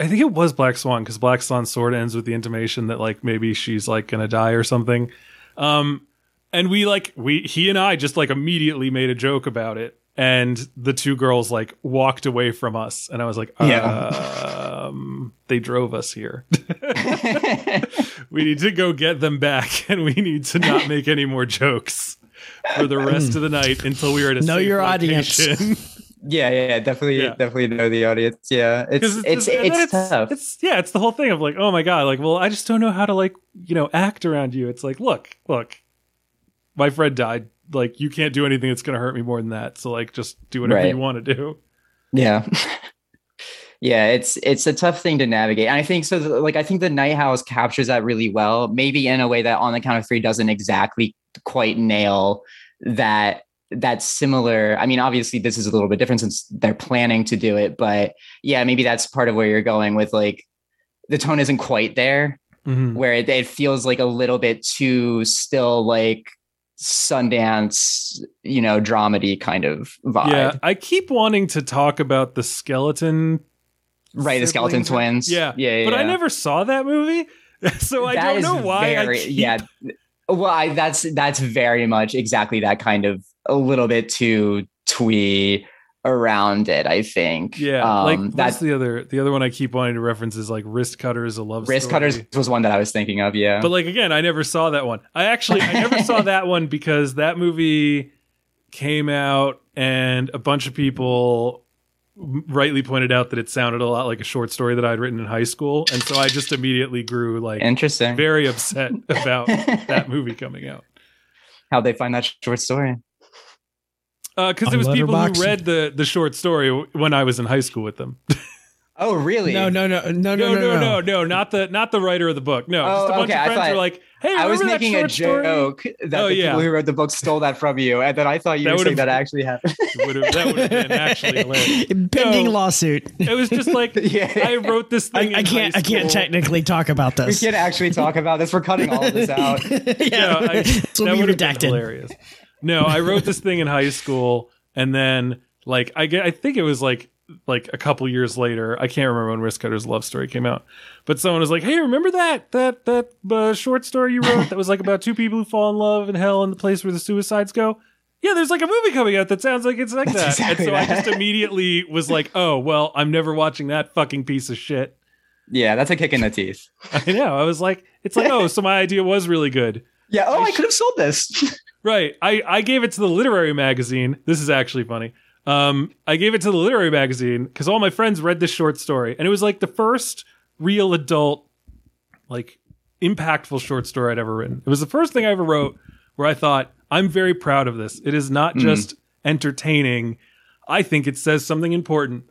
I think it was Black Swan because Black Swan sort of ends with the intimation that like maybe she's like gonna die or something. Um, and we like we he and I just like immediately made a joke about it, and the two girls like walked away from us, and I was like, um, they drove us here. (laughs) we need to go get them back, (laughs) and we need to not make any more jokes for the rest of the night until we are at a
Know
safe
your audience. (laughs)
Yeah, yeah, definitely,
Yeah.
definitely know the audience. Yeah, it's
'Cause
it's
just- and
it's, tough.
It's yeah, it's the whole thing of like, oh my god, like, well, I just don't know how to like, you know, act around you. It's like, look, look, my friend died. Like, you can't do anything that's gonna hurt me more than that. So like, just do whatever
Right.
you want to do.
Yeah. (laughs) yeah, it's it's a tough thing to navigate. And I think so like I think the Night House captures that really well, maybe in a way that on the count of three doesn't exactly quite nail that that's similar. I mean, obviously this is a little bit different since they're planning to do it, but yeah, maybe that's part of where you're going with like the tone isn't quite there
Mhm.
where it, it feels like a little bit too still like Sundance, you know, dramedy kind of vibe.
Yeah, I keep wanting to talk about the skeleton.
Right, the skeleton twins.
Yeah,
yeah, yeah.
but I never saw that movie, (laughs) so I
That
don't know why. I
very-
keep-
yeah. Well, I, that's that's very much exactly that kind of a little bit too twee around it. I think.
Yeah,
um,
like that's the other the other one I keep wanting to reference is like Wristcutters, a love
wrist
story.
cutters was one that I was thinking of. Yeah.
But like again, I never saw that one. I actually I never saw that one because that movie came out and a bunch of people rightly pointed out that it sounded a lot like a short story that I'd written in high school, and so I just immediately grew like
Interesting.
very upset about that movie coming out.
How they find that short story.
Uh, because
On
it was people who read the the short story when I was in high school with them. (laughs)
Oh, really?
Uh, no, no, no, no,
No, no, no, no, not the not the writer of the book. No,
Oh,
just a oh, bunch
okay, I
of friends
thought-
were like, "Hey,
I was
remember that
making a
short story?"
joke that
Oh,
the
yeah.
people who wrote the book stole that from you, and then I thought you
That
were saying (laughs)
would've-
that actually happened.
Would've- that would have been actually (laughs) hilarious.
Pending
No.
lawsuit.
It was just like
Yeah.
I wrote this thing.
I
in
can't.
high
I can't technically talk about this.
we can't actually talk about this. We're cutting all of this out.
yeah,
No, I,
this
that
be
would have been
redacted.
hilarious. No, I wrote this thing in high school, and then like I I think it was like like a couple years later. I can't remember when Wristcutters' love story came out, but someone was like, "Hey, remember that that that uh, short story you wrote that was like about two people who fall in love in hell in the place where the suicides go?" Yeah, there's like a movie coming out that sounds like it's like that.
exactly
and so I just immediately was like, "Oh, well, I'm never watching that fucking piece of shit."
Yeah, that's a kick in the teeth. (laughs)
I know. I was like, it's like, "Oh, so my idea was really good."
Yeah. Oh, I could have sold this. (laughs)
Right. I, I gave it to the literary magazine. This is actually funny. Um, I gave it to the literary magazine because all my friends read this short story, and it was like the first real adult, like impactful short story I'd ever written. It was the first thing I ever wrote where I thought, I'm very proud of this. It is not just entertaining. I think it says something important.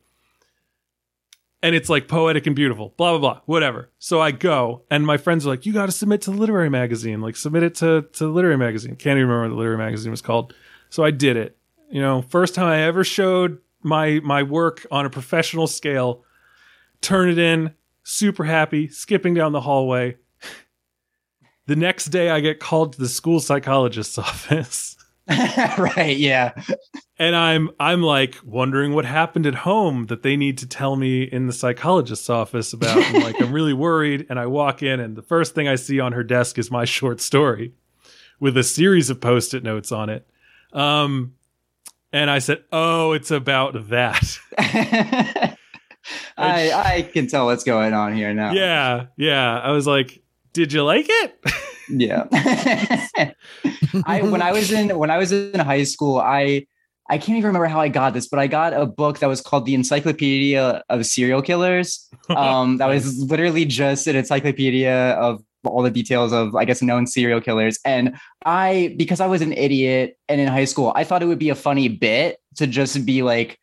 And it's like poetic and beautiful, blah, blah, blah, whatever. So I go, and my friends are like, You got to submit to the literary magazine. Like, submit it to, to literary magazine. Can't even remember what the literary magazine was called. So I did it. You know, first time I ever showed my my work on a professional scale, turn it in, super happy, skipping down the hallway. (laughs) The next day I get called to the school psychologist's (laughs) office. (laughs)
right. Yeah.
And I'm I'm like wondering what happened at home that they need to tell me in the psychologist's office about. And like I'm really worried. And I walk in and the first thing I see on her desk is my short story with a series of post-it notes on it. Um and I said, Oh, it's about that. (laughs)
I I can tell what's going on here now.
Yeah, yeah. I was like, Did you like it?
Yeah. (laughs) I when I was in when I was in high school, I I can't even remember how I got this, but I got a book that was called The Encyclopedia of Serial Killers. (laughs) Um, that was literally just an encyclopedia of all the details of, I guess, known serial killers. And I, because I was an idiot and in high school, I thought it would be a funny bit to just be like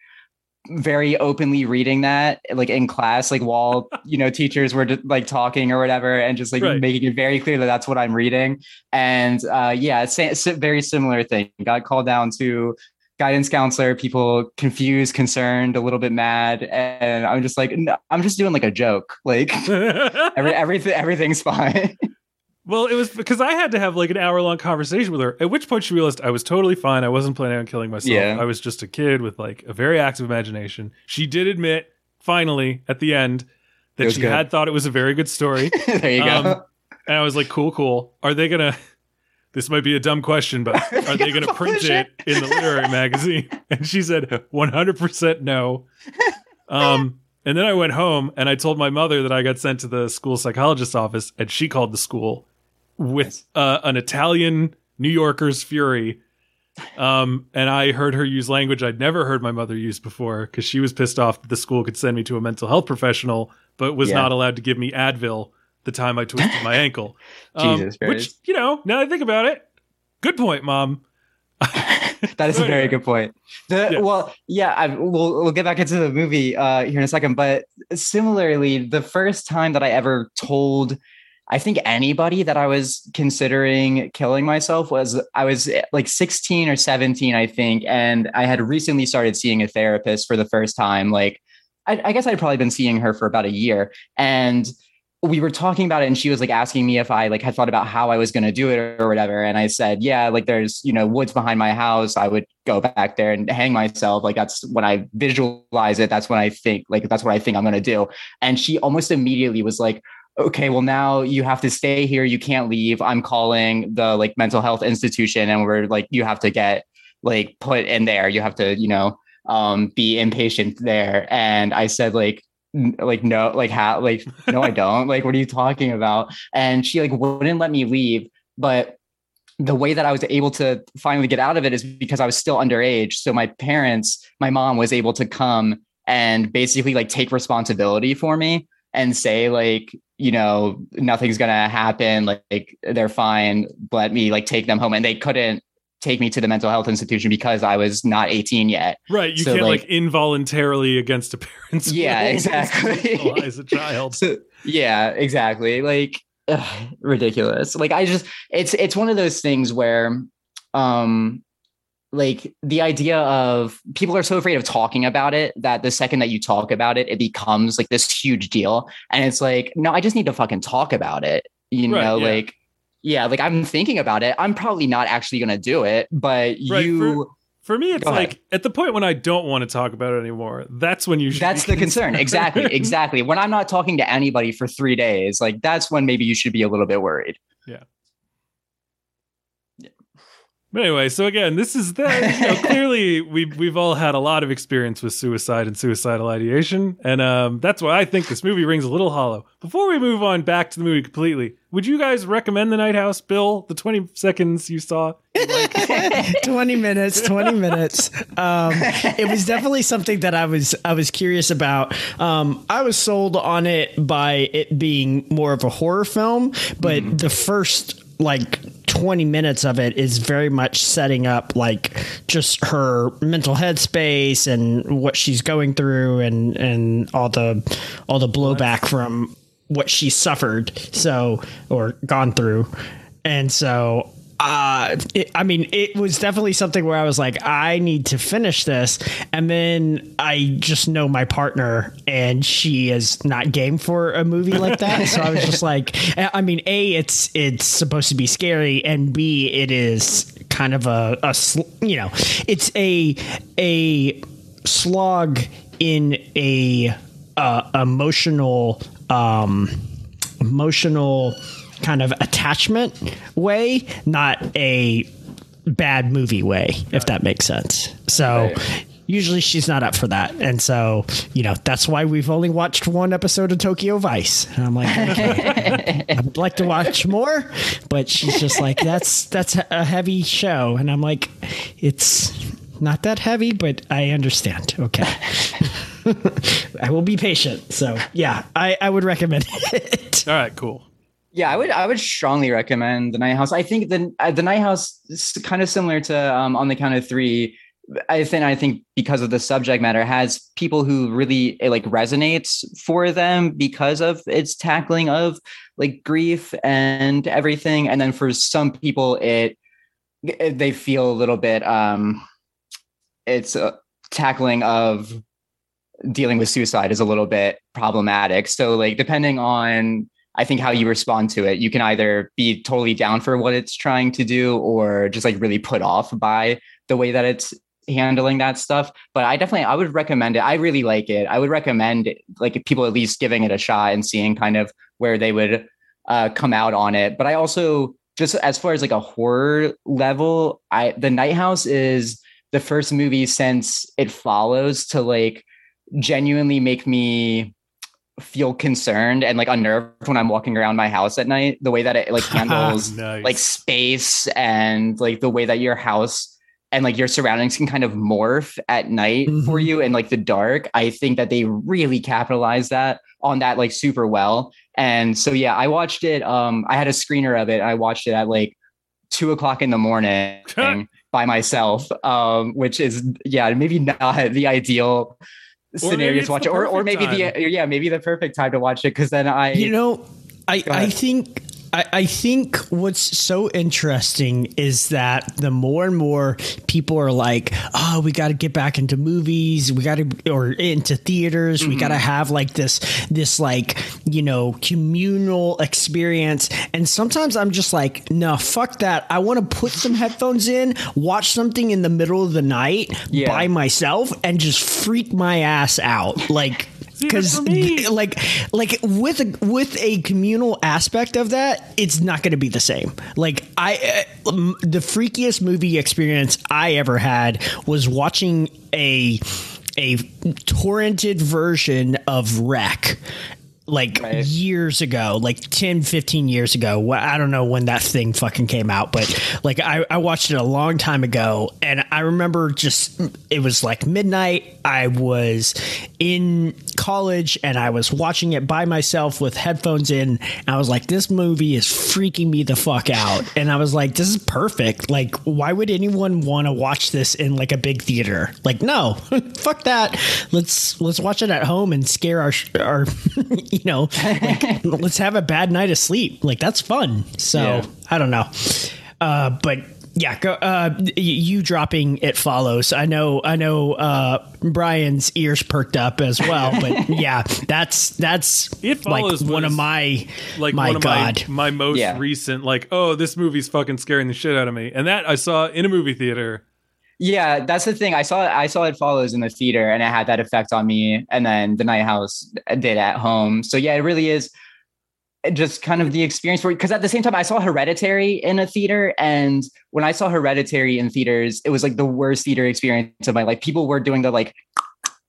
very openly reading that like in class like while (laughs) you know teachers were just, like talking or whatever and just like
Right.
making it very clear that that's what i'm reading and uh yeah it's a very similar thing got called down to guidance counselor, people confused, concerned, a little bit mad, and I'm just like, no, I'm just doing like a joke. Like (laughs) every, everything, everything's fine. (laughs)
Well, it was because I had to have like an hour long conversation with her, at which point she realized I was totally fine. I wasn't planning on killing myself.
Yeah.
I was just a kid with like a very active imagination. She did admit, finally, at the end, that she
good.
had thought it was a very good story. (laughs)
there you go.
Um, and I was like, cool, cool. Are they going (laughs) to. This might be a dumb question, but (laughs) are they going to print it in the literary magazine? And she said 100% no. Um, and then I went home and I told my mother that I got sent to the school psychologist's office, and she called the school with uh, an Italian New Yorker's fury. Um, and I heard her use language I'd never heard my mother use before because she was pissed off that the school could send me to a mental health professional, but was
Yeah.
not allowed to give me Advil the time I twisted my ankle. (laughs) Um,
Jesus
which you know, now that I think about it, good point, mom. (laughs)
that is a very good point. The,
Yeah.
Well, yeah, I, we'll we'll get back into the movie uh, here in a second. But similarly, the first time that I ever told, I think anybody that I was considering killing myself was I was eh, like 16 or 17, I think, and I had recently started seeing a therapist for the first time. Like, I, I guess I'd probably been seeing her for about a year, and we were talking about it and she was like asking me if I like had thought about how I was going to do it or whatever. And I said, yeah, like there's, you know, woods behind my house. I would go back there and hang myself. Like that's when I visualize it. That's when I think like, that's what I think I'm going to do. And she almost immediately was like, okay, well now you have to stay here. You can't leave. I'm calling the like mental health institution and we're like, you have to get like put in there. You have to, you know, um, be inpatient there. And I said like, n- like no like how like no i (laughs) don't like what are you talking about and she like wouldn't let me leave but the way that i was able to finally get out of it is because i was still underage so my parents my mom was able to come and basically like take responsibility for me and say like you know nothing's gonna happen like, like they're fine let me like take them home and they couldn't take me to the mental health institution because i was not 18 yet
Right. You
So,
can't like,
like-
involuntarily against a parent's
Yeah, (laughs) (laughs) exactly.
As a child.
So, yeah, exactly. Like ugh, ridiculous. Like I just it's it's one of those things where um like the idea of people are so afraid of talking about it that the second that you talk about it it becomes like this huge deal and it's like no I just need to fucking talk about it. You
Right,
know,
yeah.
like yeah, like I'm thinking about it. I'm probably not actually going to do it, but
Right,
you
For me, it's
Go ahead.
like at the point when I don't want to talk about it anymore. That's when you should.
that's the concern. Exactly. (laughs) Exactly. When I'm not talking to anybody for three days, like that's when maybe you should be a little bit worried.
But anyway, so again, this is that. you know, (laughs) clearly we've we've all had a lot of experience with suicide and suicidal ideation, and um, that's why I think this movie rings a little hollow. Before we move on back to the movie completely, would you guys recommend The Night House, Bill? The twenty seconds you saw, (laughs)
20 minutes 20 minutes um it was definitely something that i was i was curious about um i was sold on it by it being more of a horror film but the first like 20 minutes of it is very much setting up like just her mental headspace and what she's going through and and all the all the blowback from what she suffered so or gone through. And so uh it, i mean it was definitely something where i was like i need to finish this. And then i just know my partner and she is not game for a movie like that. So i was just (laughs) like i mean a it's it's supposed to be scary and b it is kind of a, a sl- you know it's a a slog in a uh, emotional um emotional kind of attachment way, not a bad movie way, if that makes sense. So usually she's not up for that. And so, you know, that's why we've only watched one episode of Tokyo Vice. And I'm like, okay, (laughs) I would like to watch more, but she's just like, that's that's a heavy show. And I'm like, it's not that heavy, but I understand. Okay. (laughs) I will be patient. So yeah, I, I would recommend (laughs) it.
all right, cool.
Yeah, I would I would strongly recommend the Night House. I think the uh, the Night House is kind of similar to um, on the count of three. I think I think because of the subject matter has people who really it, like resonates for them because of its tackling of like grief and everything. And then for some people, it, it they feel a little bit um its uh, tackling of dealing with suicide is a little bit problematic. So like depending on I think how you respond to it, you can either be totally down for what it's trying to do or just like really put off by the way that it's handling that stuff. But I definitely I would recommend it. I really like it. I would recommend like people at least giving it a shot and seeing kind of where they would uh, come out on it. But I also just as far as like a horror level, I the Night House is the first movie since it follows to like genuinely make me feel concerned and like unnerved when I'm walking around my house at night. The way that it like (laughs) handles
Nice.
like space and like the way that your house and like your surroundings can kind of morph at night for
Mhm.
you in like the dark. I think that they really capitalize that on that like super well. And so yeah, I watched it. Um, I had a screener of it. I watched it at like two o'clock in the morning (laughs) by myself. Um, which is yeah, maybe not the ideal scenario
it's
to watch it, or or
perfect
maybe the yeah, maybe the perfect time to watch it because then I
You know, I I think I, I think what's so interesting is that the more and more people are like, oh, we got to get back into movies, we got to or into theaters, we got to mm-hmm. have like this this like you know communal experience. And sometimes I'm just like, no, fuck that. I want to put some headphones in, watch something in the middle of the night
Yeah.
by myself, and just freak my ass out, like. Because like like with a with a communal aspect of that it's not going to be the same. Like i uh, the freakiest movie experience i ever had was watching a a torrented version of Rec like
Right.
years ago like 10 15 years ago. I don't know when that thing fucking came out but like I, I watched it a long time ago and i remember just it was like midnight. I was in college and i was watching it by myself with headphones in. And i was like this movie is freaking me the fuck out. And i was like this is perfect. Like why would anyone want to watch this in like a big theater? Like no (laughs) fuck that. Let's let's watch it at home and scare our our (laughs) (laughs) you know like, (laughs) let's have a bad night of sleep like that's fun so
Yeah.
i don't know uh but yeah, go, uh, you dropping it follows. I know, I know. Uh, Brian's ears perked up as well, but (laughs) yeah, that's that's
It
like
Follows
one of my
like
my
one of my my most
Yeah.
recent like oh this movie's fucking scaring the shit out of me and that I saw in a movie theater
Yeah, that's the thing. I saw I saw it follows in the theater, and it had that effect on me. And then the Night House did at home. So yeah, it really is just kind of the experience for because at the same time I saw Hereditary in a theater, and when I saw Hereditary in theaters, it was like the worst theater experience of my life. People were doing the like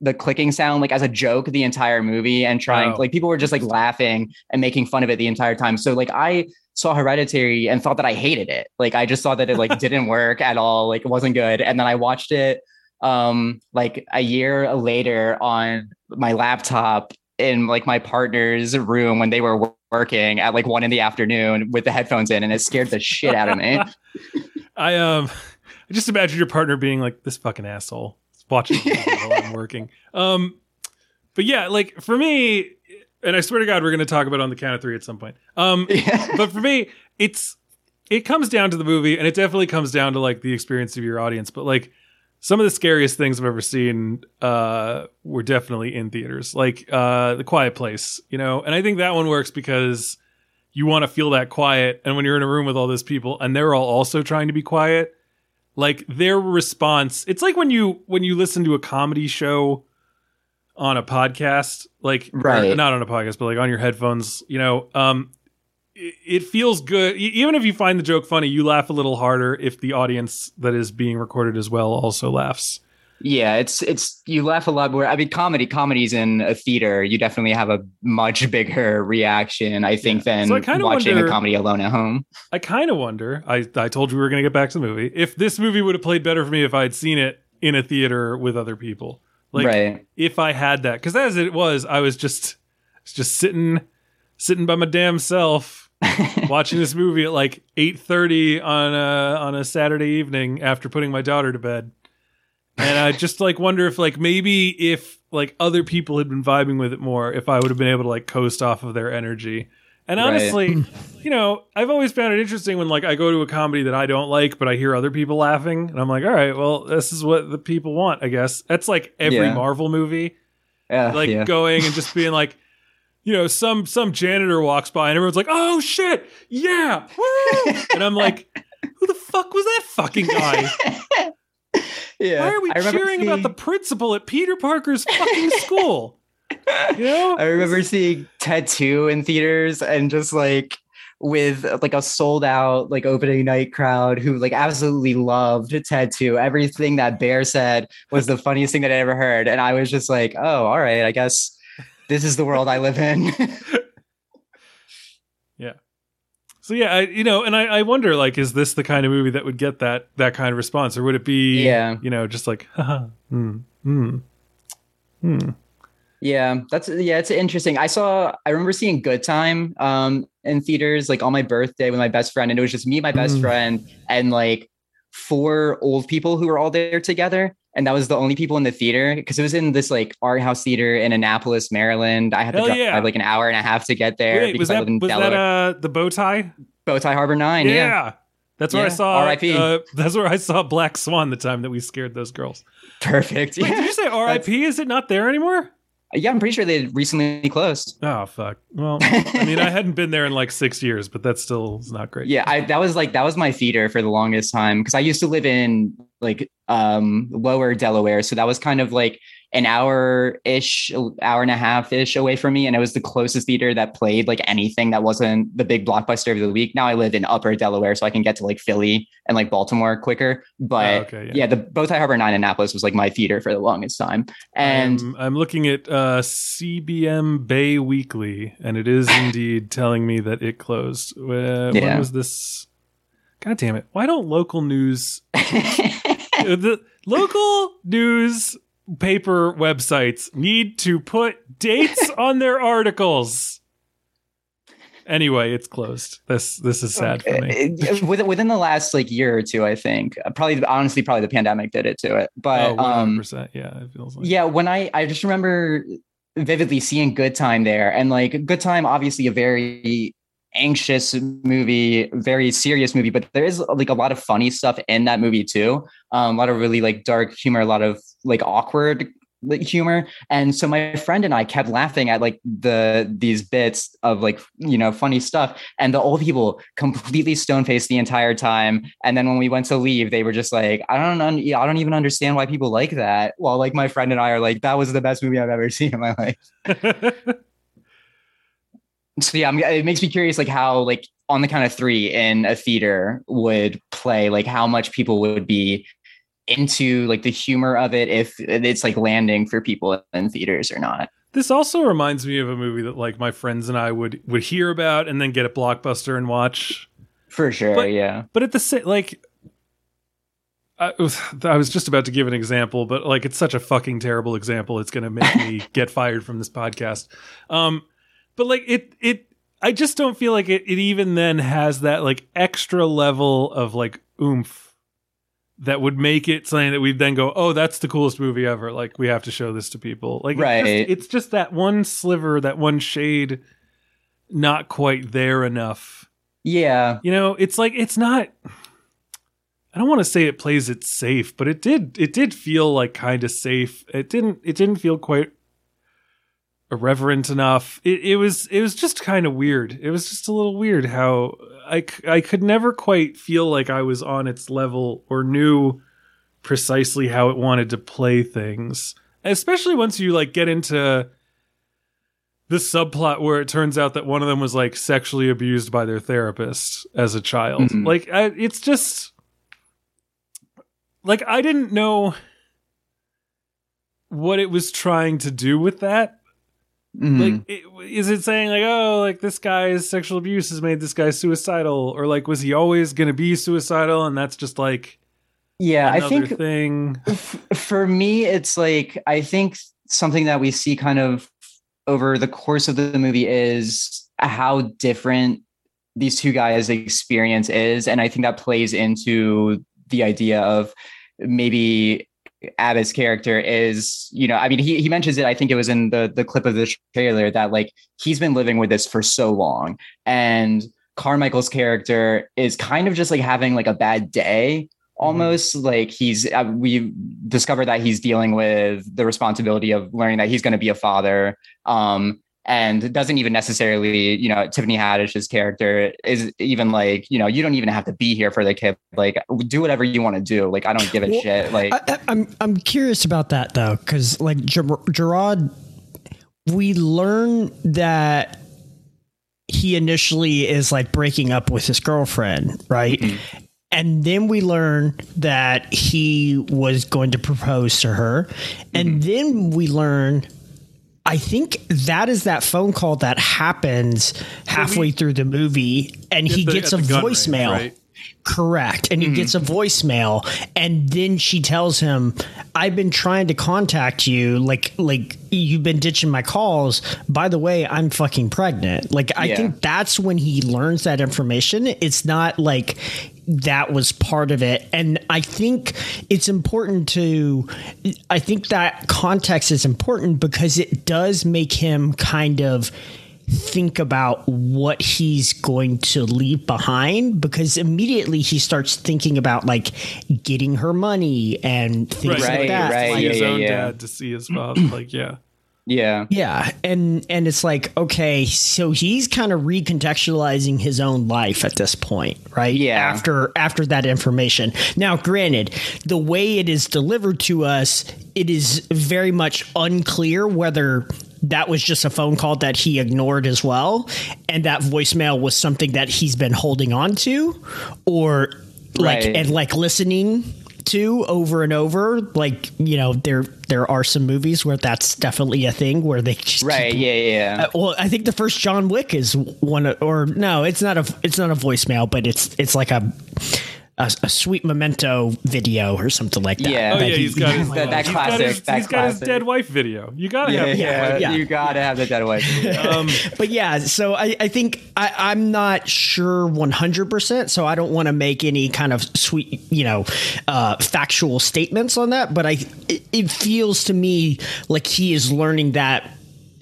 the clicking sound like as a joke the entire movie and trying
Wow.
like people were just like laughing and making fun of it the entire time. So like I saw Hereditary and thought that I hated it. Like I just thought that it like (laughs) didn't work at all. Like it wasn't good. And then I watched it um like a year later on my laptop in like my partner's room when they were working at like one in the afternoon with the headphones in and it scared the shit out of me. (laughs)
I um I just imagine your partner being like this fucking asshole watching while I'm working. (laughs) Um but yeah, like for me and I swear to God we're gonna talk about on the count of three at some point. Um (laughs) but for me, it's it comes down to the movie, and it definitely comes down to like the experience of your audience. But like some of the scariest things I've ever seen uh, were definitely in theaters, like uh, The Quiet Place, you know. And I think that one works because you want to feel that quiet, and when you're in a room with all those people, and they're all also trying to be quiet, like their response, it's like when you when you listen to a comedy show on a podcast, like
Right.
not on a podcast, but like on your headphones, you know, um, it, feels good. Even if you find the joke funny, you laugh a little harder if the audience that is being recorded as well also laughs.
Yeah, it's it's you laugh a lot more. I mean, comedy, comedies in a theater, you definitely have a much (laughs) bigger reaction, I think, than
So
watching
wonder-
a comedy alone at home.
I kind of wonder. I I told you we were going to get back to the movie. If this movie would have played better for me if I had seen it in a theater with other people, like
right.
if I had that, because as it was, I was just just sitting sitting by my damn self (laughs) watching this movie at like eight thirty on a on a Saturday evening after putting my daughter to bed, and I just like wonder if like maybe if like other people had been vibing with it more, if I would have been able to like coast off of their energy And
Right.
honestly, you know, I've always found it interesting when like I go to a comedy that I don't like, but I hear other people laughing, and I'm like, all right, well, this is what the people want, I guess. That's like every
Yeah.
Marvel movie,
Yeah,
like
yeah.
going and just being like. You know, some some janitor walks by and everyone's like, "Oh shit, yeah!" Woo! and I'm like, "Who the fuck was that fucking guy? (laughs)
yeah.
Why are we cheering about the principal at Peter Parker's fucking school?" (laughs)
I remember seeing Ted 2 in theaters and just like with like a sold out like opening night crowd who like absolutely loved Ted 2. Everything that Bear said was the funniest thing that I ever heard. And I was just like, oh, all right, I guess this is the world I live in. (laughs) Yeah.
So yeah, I, you know, and I, I wonder, like, is this the kind of movie that would get that that kind of response, or would it be,
Yeah.
you know, just like, (laughs) haha, hmm, hmm, hmm.
Yeah, that's yeah, it's interesting. I saw I remember seeing Good Time um in theaters like on my birthday with my best friend and it was just me, my best
Mm.
friend and like four old people who were all there together and that was the only people in the theater because it was in this like art house theater in Annapolis, Maryland. I had to drive
yeah.
like an hour and a half to get there
Wait,
because
was
I
that was
Delaware.
that uh the bow tie?
Bowtie Harbor 9,
Yeah,
yeah.
that's where I saw.
R.I.P..
Uh, that's where I saw Black Swan the time that we scared those girls.
Perfect.
Wait, did you say R.I.P.? Is it not there anymore?
Yeah, I'm pretty sure they recently closed.
Oh fuck. Well, I mean, I hadn't been there in like six years, but that's still not great.
Yeah, I that was like that was my theater for the longest time because I used to live in like um lower Delaware, so that was kind of like an hour ish, hour and a half ish away from me, and it was the closest theater that played like anything that wasn't the big blockbuster of the week. Now I live in Upper Delaware, so I can get to like Philly and like Baltimore quicker. But
Oh, okay, yeah.
yeah. the Bowtie Harbor Nine Annapolis was like my theater for the longest time, and
I'm, I'm looking at uh, CBM Bay Weekly, and it is (laughs) indeed telling me that it closed. Uh, When
Yeah.
was this? God damn it! Why don't local news, (laughs) the local news paper websites need to put dates (laughs) on their articles? Anyway, it's closed. This this is sad for me.
It- it- within within the last like year or two, I think Uh, probably honestly probably the pandemic did it to it. But
oh,
um,
100%. Yeah, it feels like.
yeah, when I I just remember vividly seeing Good Time there, and like Good Time, obviously a very anxious movie, very serious movie, but there is like a lot of funny stuff in that movie too. Um, a lot of really like dark humor, a lot of like awkward humor, and so my friend and I kept laughing at like the these bits of like you know funny stuff, and the old people completely stone faced the entire time. And then when we went to leave, they were just like, I don't un- I don't even understand why people like that. While like my friend and I are like, that was the best movie I've ever seen in my life. (laughs) So yeah, I'm, it makes me curious, like how like on the count of three in a theater would play, like how much people would be into like the humor of it if it's like landing for people in theaters or not.
This also reminds me of a movie that like my friends and I would would hear about and then get at Blockbuster and watch.
For sure,
But-
yeah.
But at the same like I was, I was just about to give an example, but like it's such a fucking terrible example. It's going to make me (laughs) get fired from this podcast. Um, but like it, it, I just don't feel like it. It even then has that like extra level of like oomph that would make it something that we'd then go, oh, that's the coolest movie ever. Like we have to show this to people. Like it's just- it's just that one sliver, that one shade, not quite there enough.
Yeah.
You know, it's like it's not I don't want to say it plays it safe, but it did it did feel like kind of safe. It didn't it didn't feel quite irreverent enough. It it was it was just kind of weird. It was just a little weird how I I could never quite feel like I was on its level or knew precisely how it wanted to play things. Especially once you like get into the subplot where it turns out that one of them was like sexually abused by their therapist as a child.
Mhm.
Like I, it's just like I didn't know what it was trying to do with that.
Mhm.
Like, it, is it saying like, oh, like this guy's sexual abuse has made this guy suicidal, or like was he always going to be suicidal, and that's just like
yeah, I think
thing.
f- for me it's like i think something that we see kind of over the course of the movie is how different these two guys experience is and i think that plays into the idea of maybe Abbott's character is, you know, I mean, he he mentions it. I think it was in the the clip of the trailer that like he's been living with this for so long, and Carmichael's character is kind of just like having like a bad day almost. Like he's uh, we discovered that he's dealing with the responsibility of learning that he's going to be a father. Um and it doesn't even necessarily you know tiffany haddish's character is even like you know you don't even have to be here for the kid. Like do whatever you want to do. Like i don't give a
Well,
shit. Like
I, I- I'm I'm curious about that though, because like Ger- Gerard, we learn that he initially is like breaking up with his girlfriend, right? Mm-hmm. And then we learn that he was going to propose to her, and mm-hmm. then we learn. I think that is that phone call that happens halfway through the movie, and he
the-
gets a
gun range,
voicemail.
right?
Correct. And he mm-hmm. gets a voicemail and then she tells him, I've been trying to contact you. Like, like you've been ditching my calls. By the way, I'm fucking pregnant. Like, I
Yeah.
think that's when he learns that information. It's not like that was part of it. And I think it's important to, I think that context is important because it does make him kind of think about what he's going to leave behind because immediately he starts thinking about like getting her money and things
Right,
like that.
right,
Like,
See his
yeah,
own
yeah.
dad to see his father. like, yeah.
Yeah
yeah, and and it's like okay, so he's kind of recontextualizing his own life at this point, right?
Yeah.
After after that information. Now, granted, the way it is delivered to us, it is very much unclear whether that was just a phone call that he ignored as well, and that voicemail was something that he's been holding on to, or like
Right.
and like listening to over and over. Like you know, there there are some movies where that's definitely a thing where they just
right yeah yeah, yeah.
uh, well, I think the first John Wick is one, or no, it's not a, it's not a voicemail, but it's it's like a a, a sweet memento video or something like that.
Yeah.
Oh
that
yeah,
he-
he's got his,
That- that
he's got
classic,
his,
that
he's got his dead wife video. You gotta
yeah,
have
yeah,
yeah.
you gotta have the dead wife (laughs)
Um,
but yeah, so I, I think I, I'm not sure 100%, so I don't want to make any kind of sweet, you know, uh, factual statements on that, but I it, it feels to me like he is learning that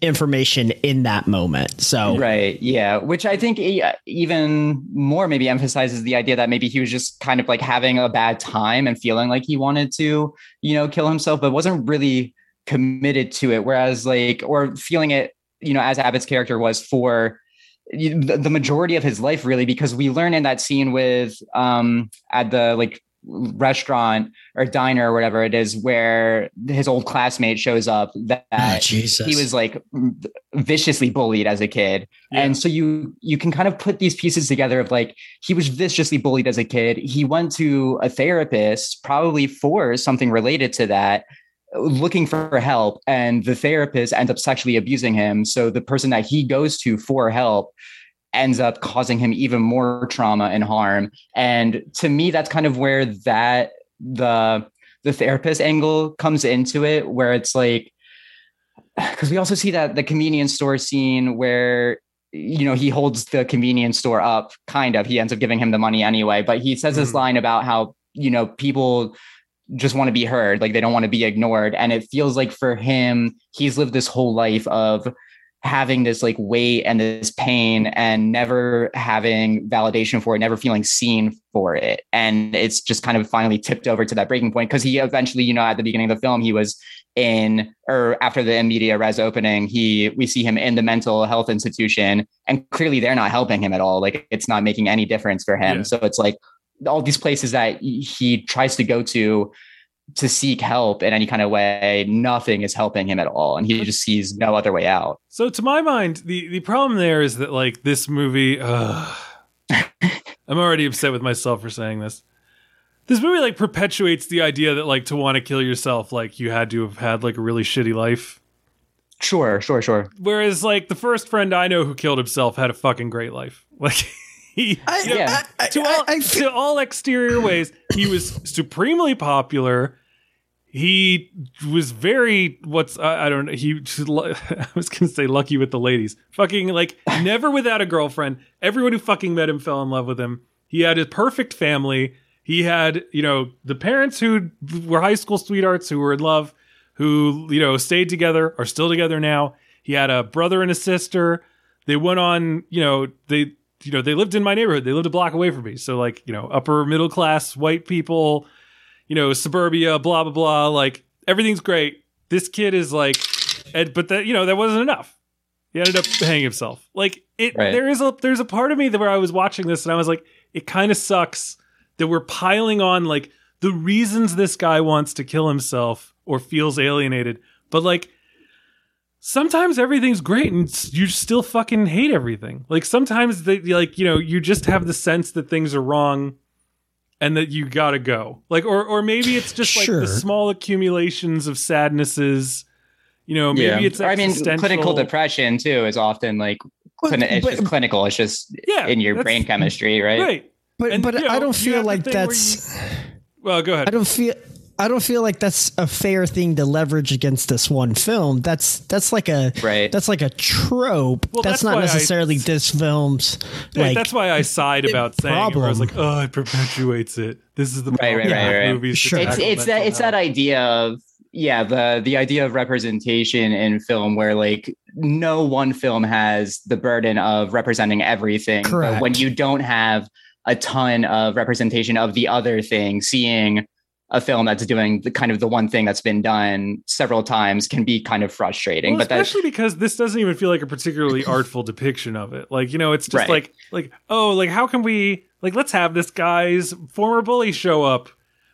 information in that moment. So
Right. Yeah. Which I think even more maybe emphasizes the idea that maybe he was just kind of like having a bad time and feeling like he wanted to, you know, kill himself, but wasn't really committed to it. Whereas, like, or feeling it, you know, as Abbott's character was for the majority of his life, really, because we learn in that scene with, um, at the like restaurant or diner or whatever it is, where his old classmate shows up that
Oh, Jesus.
he was like viciously bullied as a kid. And so you you can kind of put these pieces together of like he was viciously bullied as a kid. He went to a therapist probably for something related to that looking for help and the therapist ends up sexually abusing him. So the person that he goes to for help ends up causing him even more trauma and harm. And to me that's kind of where that the the therapist angle comes into it where it's like because we also see that the convenience store scene where you know he holds the convenience store up kind of. He ends up giving him the money anyway but he says this
Mhm.
line about how you know people just want to be heard like they don't want to be ignored. And it feels like for him he's lived this whole life of having this like weight and this pain and never having validation for it never feeling seen for it. And it's just kind of finally tipped over to that breaking point because he eventually you know at the beginning of the film he was in or after the media res opening he we see him in the mental health institution and clearly they're not helping him at all. Like it's not making any difference for him.
Yeah.
so it's like all these places that he tries to go to to seek help in any kind of way nothing is helping him at all and he just sees no other way out
So to my mind, the the problem there is that like this movie, ugh, (sighs) I'm already upset with myself for saying this. This movie like perpetuates the idea that like to want to kill yourself, like you had to have had like a really shitty life.
sure sure sure
Whereas like the first friend I know who killed himself had a fucking great life. (laughs) Like he, (laughs)
I,
you know,
Yeah.
I, I,
to all
I, I
to all exterior ways, he was supremely popular. He was very what's I, I don't know. He (laughs) I was gonna say lucky with the ladies. Fucking like never without a girlfriend. Everyone who fucking met him fell in love with him. He had a perfect family. he had you know the parents who were high school sweethearts who were in love, who you know stayed together, are still together now. He had a brother and a sister. They went on, you know, they you know they lived in my neighborhood. They lived a block away from me, so like you know upper middle class white people, you know suburbia, blah blah blah. Like everything's great. This kid is like, and, but that you know that wasn't enough. He ended up hanging himself. Like it,
Right.
there is a there's a part of me that where I was watching this and I was like, it kind of sucks that we're piling on like the reasons this guy wants to kill himself or feels alienated, but like sometimes everything's great and you still fucking hate everything. Like sometimes they like you know you just have the sense that things are wrong and that you gotta go. Like or or maybe it's just like the small accumulations of sadnesses. You know, maybe it's
Or, I mean, clinical depression too is often like
But-
clini- it's
but-
just clinical. It's just
Yeah,
in your brain chemistry, right?
right.
But
And,
but
you know,
I don't feel like
thing where
that's
Well, go ahead.
I don't feel I don't feel like that's a fair thing to leverage against this one film. That's that's like a
Right.
that's like a trope.
Well,
that's,
that's
not
why I-
necessarily this film's
Yeah,
like
that's why I sighed about saying it, where I was like, "Oh, it perpetuates it." This is the
Right,
problem
right, right,
with
right.
movies.
Sure.
It's it's that
mental
it's that idea of yeah the the idea of representation in film where like no one film has the burden of representing everything.
Correct.
But when you don't have a ton of representation of the other thing, seeing a film that's doing the kind of the one thing that's been done several times can be kind of frustrating.
Well,
but that's
especially because this doesn't even feel like a particularly (laughs) artful depiction of it. Like, you know, it's just
Right.
like, like, oh, like, how can we, like, let's have this guy's former bully show up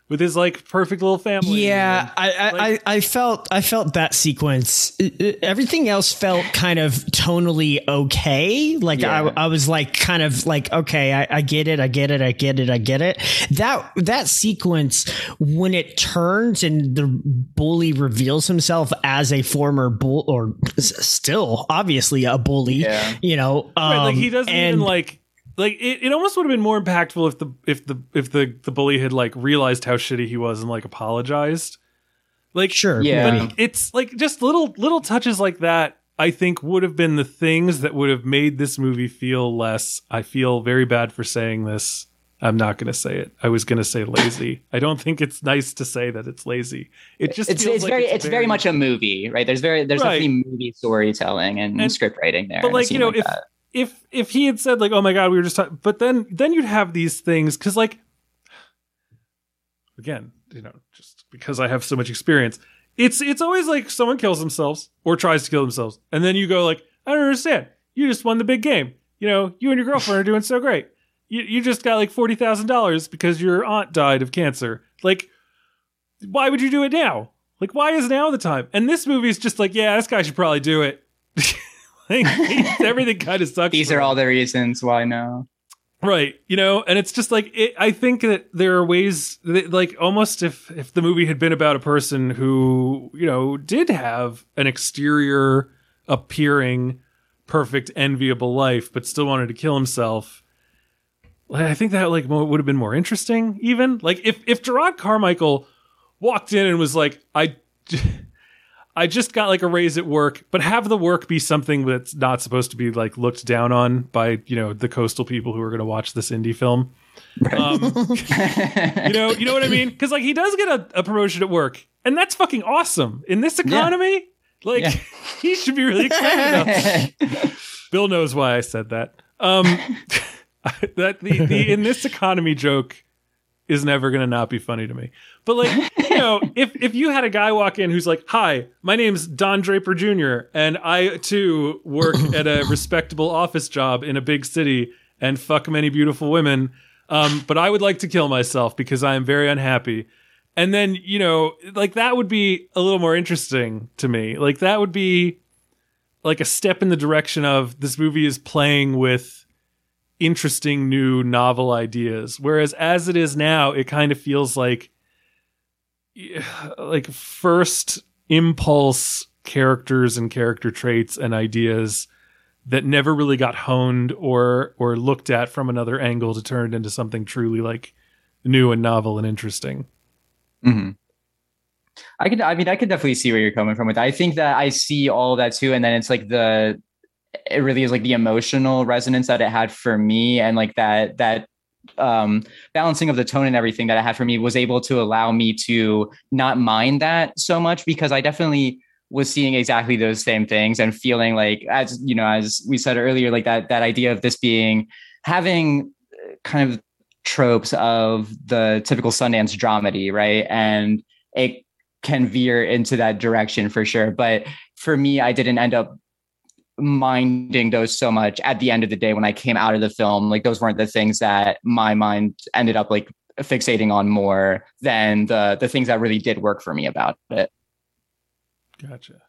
with his like perfect little family.
Yeah,
and-
I I,
like-
I I felt I felt that sequence. It- it- everything else felt kind of tonally okay. Like
Yeah.
I I was like kind of like okay, I, I get it, I get it, I get it, I get it. That that sequence when it turns and the bully reveals himself as a former bull or still obviously a bully.
Yeah.
You know, um,
right, like he doesn't
and-
even like like it, it almost would have been more impactful if the if the if the the bully had like realized how shitty he was and like apologized. Like
Sure,
Yeah.
but it's like just little little touches like that. I think would have been the things that would have made this movie feel less. I feel very bad for saying this. I'm not going to say it. I was going to say lazy. I don't think it's nice to say that it's lazy. It just
it's
feels
it's
like
very it's very much a movie, right? There's very there's
Right.
definitely movie storytelling and,
And-
script writing there.
but like you
scene
know if
that.
If if he had said like oh my god we were just talking but then then you'd have these things because like again you know just because i have so much experience it's it's always like someone kills themselves or tries to kill themselves and then you go like i don't understand. You just won the big game. You know you and your girlfriend are doing so great. You, you just got like $40000 because your aunt died of cancer. Like why would you do it now? Like why is now the time? And this movie is just like yeah this guy should probably do it (laughs) like, (laughs) everything kind of sucks
these are all the reasons why no.
Right, you know, and it's just like it, I think that there are ways, that, like almost if if the movie had been about a person who you know did have an exterior appearing perfect enviable life, but still wanted to kill himself. like, I think that like would have been more interesting. Even like if if Jerrod Carmichael walked in and was like, I. I just got like a raise at work, but have the work be something that's not supposed to be like looked down on by you know the coastal people who are going to watch this indie film. Um, (laughs) you know, you know what I mean? Because like he does get a, a promotion at work, and that's fucking awesome in this economy. Like
Yeah. (laughs)
he should be really excited. About (laughs) Bill knows why I said that. Um, that the, the in this economy joke is never going to not be funny to me. But like, you know, (laughs) if if you had a guy walk in who's like, "Hi, my name's Don Draper Jr. and I too work at a (coughs) respectable office job in a big city and fuck many beautiful women, um, but I would like to kill myself because I am very unhappy." And then, you know, like that would be a little more interesting to me. Like that would be like a step in the direction of this movie is playing with interesting new novel ideas whereas as it is now it kind of feels like like first impulse characters and character traits and ideas that never really got honed or or looked at from another angle to turn it into something truly like new and novel and interesting
Mhm. I could, I mean, I can definitely see where you're coming from with that. I think that I see all that too. And then it's like the, it really is like the emotional resonance that it had for me and like that, that um, balancing of the tone and everything that it had for me was able to allow me to not mind that so much because I definitely was seeing exactly those same things and feeling like as you know as we said earlier like that that idea of this being having uh, kind of tropes of the typical Sundance dramedy right? And it can veer into that direction for sure. But for me I didn't end up minding those so much at the end of the day when I came out of the film. Like those weren't the things that my mind ended up like fixating on more than the the things that really did work for me about it.
Gotcha.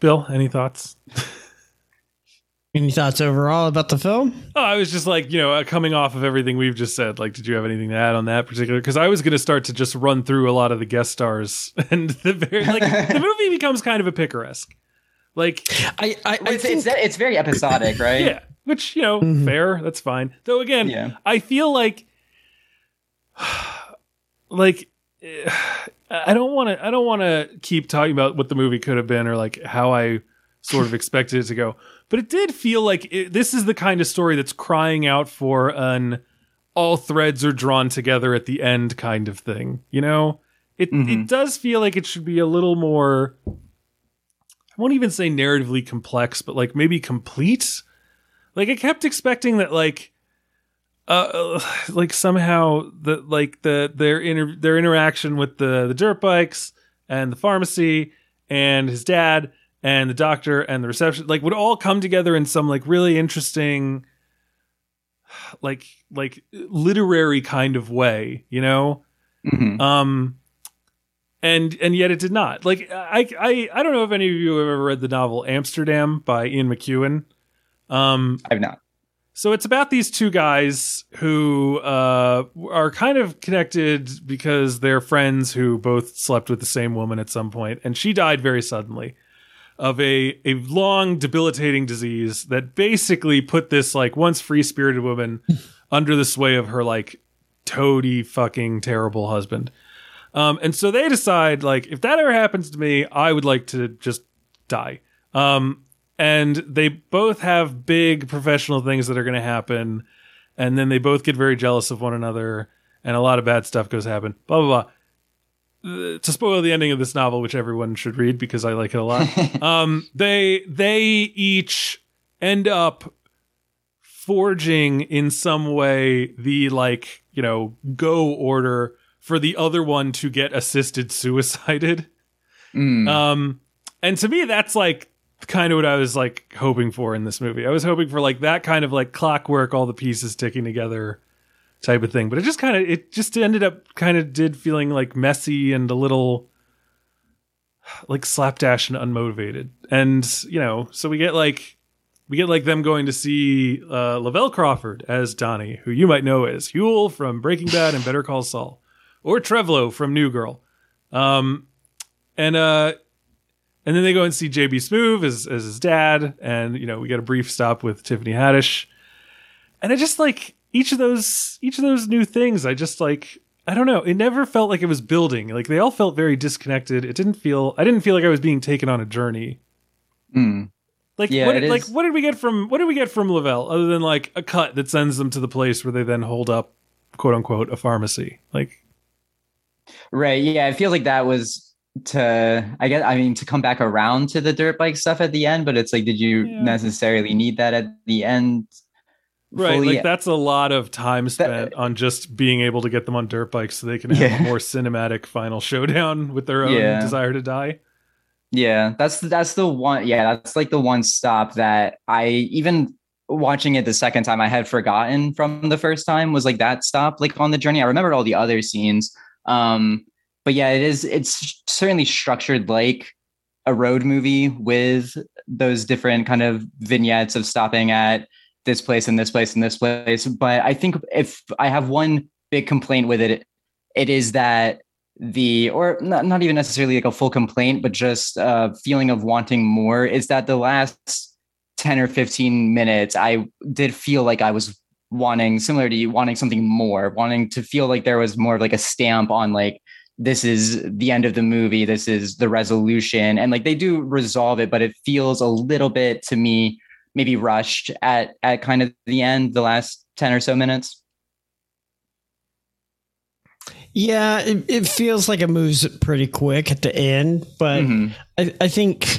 Bill, any thoughts? (laughs)
Any thoughts overall about the film?
Oh, I was just like, you know, uh, coming off of everything we've just said, like, did you have anything to add on that particular? Because I was going to start to just run through a lot of the guest stars, (laughs) and the very like the (laughs) movie becomes kind of a picaresque. Like,
I, I, I
It's,
think
it's it's very episodic, right?
yeah, which you know,
Mhm.
fair, that's fine. Though again,
Yeah.
I feel like, (sighs) like, I don't want to. I don't want to keep talking about what the movie could have been or like how I sort of expected it to go. But it did feel like it, this is the kind of story that's crying out for an all threads are drawn together at the end kind of thing. You know, it it
Mhm.
does feel like it should be a little more. I won't even say narratively complex, but like maybe complete. Like I kept expecting that, like, uh, uh, like somehow the like the their inter- their interaction with the the dirt bikes and the pharmacy and his dad and the doctor and the reception like would all come together in some like really interesting like like literary kind of way you know
Mhm.
um and and yet it did not like i i i don't know if any of you have ever read the novel amsterdam by ian mcewan um
I've not.
so it's about these two guys who uh, are kind of connected because they're friends who both slept with the same woman at some point, and she died very suddenly of a a long debilitating disease that basically put this like once free spirited woman (laughs) under the sway of her like toady fucking terrible husband. Um, and so they decide like if that ever happens to me, I would like to just die. Um, and they both have big professional things that are going to happen and then they both get very jealous of one another and a lot of bad stuff goes happen blah blah blah to spoil the ending of this novel which everyone should read because i like it a lot (laughs) um they they each end up forging in some way the like you know go order for the other one to get assisted suicided
Mm.
um, and to me, that's like kind of what I was like hoping for in this movie. I was hoping for like that kind of like clockwork, all the pieces ticking together type of thing. But it just kind of, it just ended up kind of did feeling like messy and a little like slapdash and unmotivated. And, you know, so we get like, we get like them going to see uh, Lavell Crawford as Donnie, who you might know as Huell from Breaking Bad and Better Call Saul, or Trevlo from New Girl. Um, and uh and then they go and see JB Smoove as as his dad and you know we get a brief stop with Tiffany Haddish and I just like each of those each of those new things I just like I don't know it never felt like it was building like they all felt very disconnected it didn't feel I didn't feel like I was being taken on a journey
Mm.
like
Yeah,
what
it
like
is-
what did we get from what did we get from Lavell other than like a cut that sends them to the place where they then hold up quote unquote a pharmacy like
Right. Yeah. It feels like that was to, I guess, I mean, to come back around to the dirt bike stuff at the end, but it's like, did you
Yeah.
necessarily need that at the end?
Right, like that's a lot of time spent on just being able to get them on dirt bikes so they can have
Yeah.
a more cinematic final showdown (laughs) with their own
Yeah.
desire to die.
Yeah, that's that's the one. Yeah, that's like the one stop that I even watching it the second time I had forgotten from the first time was like that stop like on the journey. I remembered all the other scenes. Um, but yeah, it is. It's certainly structured like a road movie with those different kind of vignettes of stopping at this place and this place and this place. But I think if I have one big complaint with it, it is that the or not, not even necessarily like a full complaint but just a feeling of wanting more is that the last 10 or 15 minutes i did feel like i was wanting similar to you wanting something more wanting to feel like there was more of like a stamp on like this is the end of the movie this is the resolution and like they do resolve it but it feels a little bit to me maybe rushed at at kind of the end, the last ten or so minutes.
Yeah, it, it feels like it moves pretty quick at the end, but
Mhm.
I, I think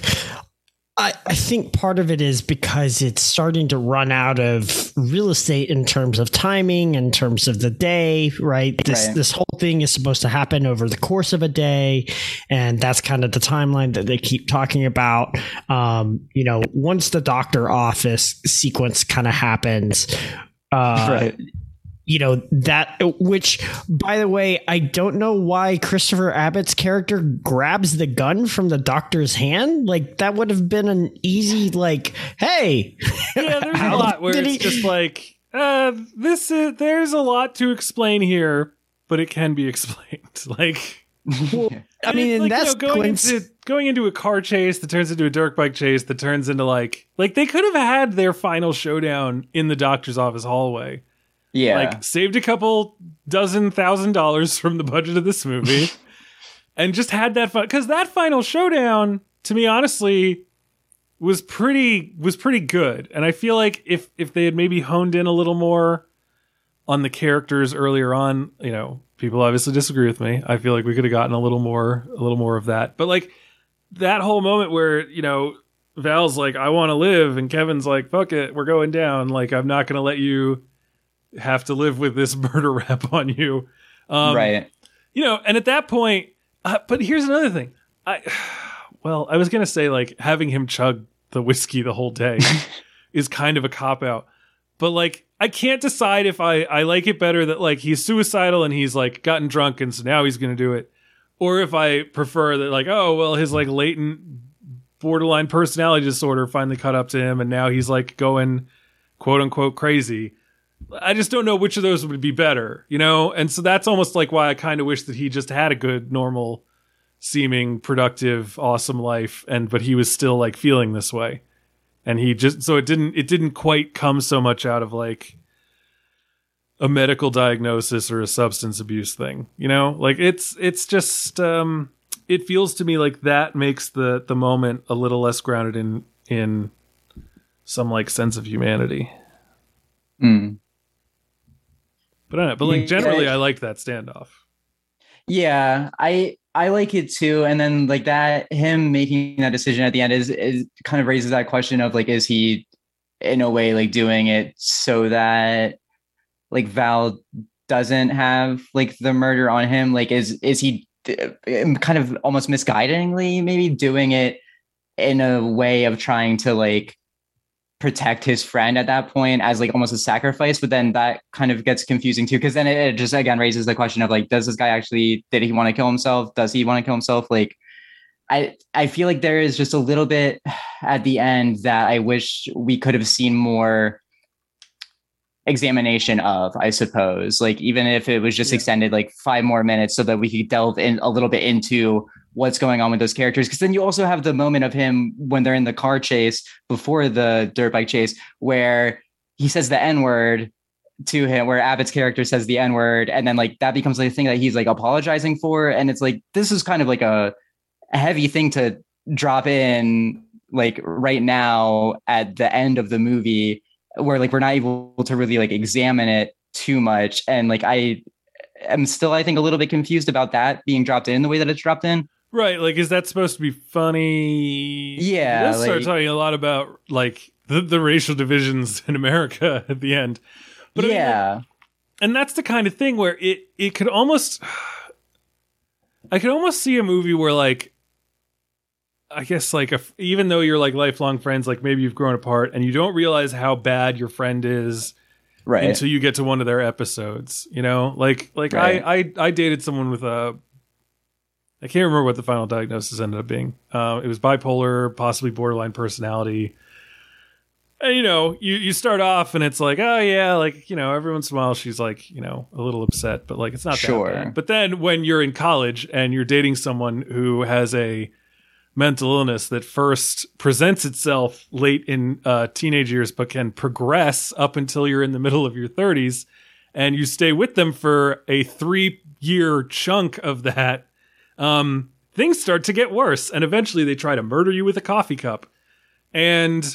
I, I think part of it is because it's starting to run out of real estate in terms of timing, in terms of the day, right? This
Right.
this whole thing is supposed to happen over the course of a day, and that's kind of the timeline that they keep talking about. Um, you know, once the doctor office sequence kind of happens, uh, you know that which by the way i don't know why christopher abbott's character grabs the gun from the doctor's hand like that would have been an easy like hey
yeah, there's a (laughs) lot where it's
he-
just like uh, this. Is, there's a lot to explain here, but it can be explained. (laughs) Like
i mean in
like,
that
you know, going
sequence
into going into a car chase that turns into a dirt bike chase that turns into like like they could have had their final showdown in the doctor's office hallway.
Yeah.
Like saved a couple dozen thousand dollars from the budget of this movie, (laughs) and just had that fun because that final showdown to me honestly was pretty was pretty good. And i feel like if if they had maybe honed in a little more on the characters earlier on you know people obviously disagree with me. I feel like we could have gotten a little more a little more of that. But like that whole moment where you know val's like i want to live and kevin's like fuck it we're going down. Like i'm not going to let you have to live with this (laughs) murder rap on you um,
right.
you know, and at that point, uh, but here's another thing. I, (sighs) well, I was gonna say like having him chug the whiskey the whole day (laughs) is kind of a cop out, but like I can't decide if I I like it better that like he's suicidal and he's like gotten drunk and so now he's gonna do it, or if I prefer that like oh well his like latent borderline personality disorder finally caught up to him and now he's like going quote unquote crazy. I just don't know which of those would be better, you know? And so that's almost like why I kind of wish that he just had a good, normal, seeming, productive, awesome life and but he was still like feeling this way. And he just so it didn't it didn't quite come so much out of like a medical diagnosis or a substance abuse thing, you know? Like it's it's just um it feels to me like that makes the the moment a little less grounded in in some like sense of humanity.
Mm.
But I don't know. But like
Yeah.
generally, I liked that standoff.
Yeah, I I like it too. And then like that, him making that decision at the end is is kind of raises that question of like, is he in a way like doing it so that like Val doesn't have like the murder on him? Like, is is he uh, kind of almost misguidingly maybe doing it in a way of trying to like protect his friend at that point as like almost a sacrifice but then that kind of gets confusing too because then it, it just again raises the question of like does this guy actually did he want to kill himself? Does he want to kill himself? Like i i feel like there is just a little bit (sighs) at the end that i wish we could have seen more examination of i suppose. Like even if it was just extended like five more minutes so that we could delve in a little bit into what's going on with those characters. Because then you also have the moment of him when they're in the car chase before the dirt bike chase where he says the n word to him where Abbott's character says the n word and then like that becomes like a thing that he's like apologizing for. And it's like this is kind of like a, a heavy thing to drop in like right now at the end of the movie where like we're not able to really like examine it too much. And like I am still I think a little bit confused about that being dropped in the way that it's dropped in
Right. Like, is that supposed to be funny?
Yeah,
Let's start talking a lot about like the, the racial divisions (laughs) in America at the end. But I mean,
yeah
and that's the kind of thing where it it could almost (sighs) I could almost see a movie where like I guess like if even though you're like lifelong friends, like maybe you've grown apart and you don't realize how bad your friend is
right
until you get to one of their episodes. You know, like like
Right.
I, I I dated someone with a I can't remember what the final diagnosis ended up being. Uh, it was bipolar, possibly borderline personality. And you know, you you start off and it's like, oh yeah, like you know, every once in a while she's like, you know, a little upset, but like it's not
Sure.
that bad. But then when you're in college and you're dating someone who has a mental illness that first presents itself late in uh, teenage years, but can progress up until you're in the middle of your 30s, and you stay with them for a three year chunk of that, um, things start to get worse. And eventually they try to murder you with a coffee cup. And,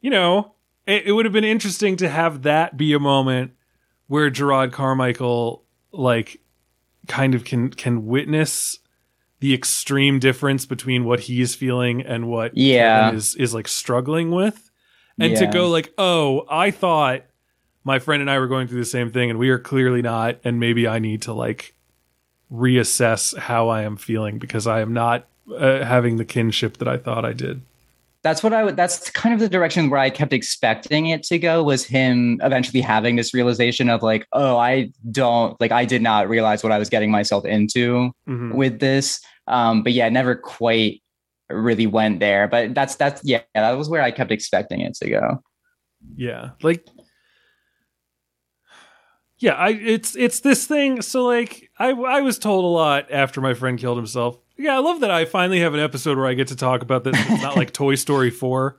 you know, it, it would have been interesting to have that be a moment where Jerrod Carmichael like kind of can can witness the extreme difference between what he's feeling and what
Yeah.
Kevin is is like struggling with. And to go like, "Oh, I thought my friend and I were going through the same thing and we are clearly not and maybe I need to like reassess how I am feeling because I am not uh, having the kinship that I thought I did."
that's what I would. That's kind of the direction where I kept expecting it to go. Was him eventually having this realization of like, oh, I don't like. I did not realize what I was getting myself into
Mhm.
with this. Um, but yeah, never quite really went there. But that's that's yeah, that was where I kept expecting it to go.
Yeah. Like Yeah, I it's it's this thing so like I I was told a lot after my friend killed himself. Yeah, I love that I finally have an episode where I get to talk about this. It's not like Toy Story 4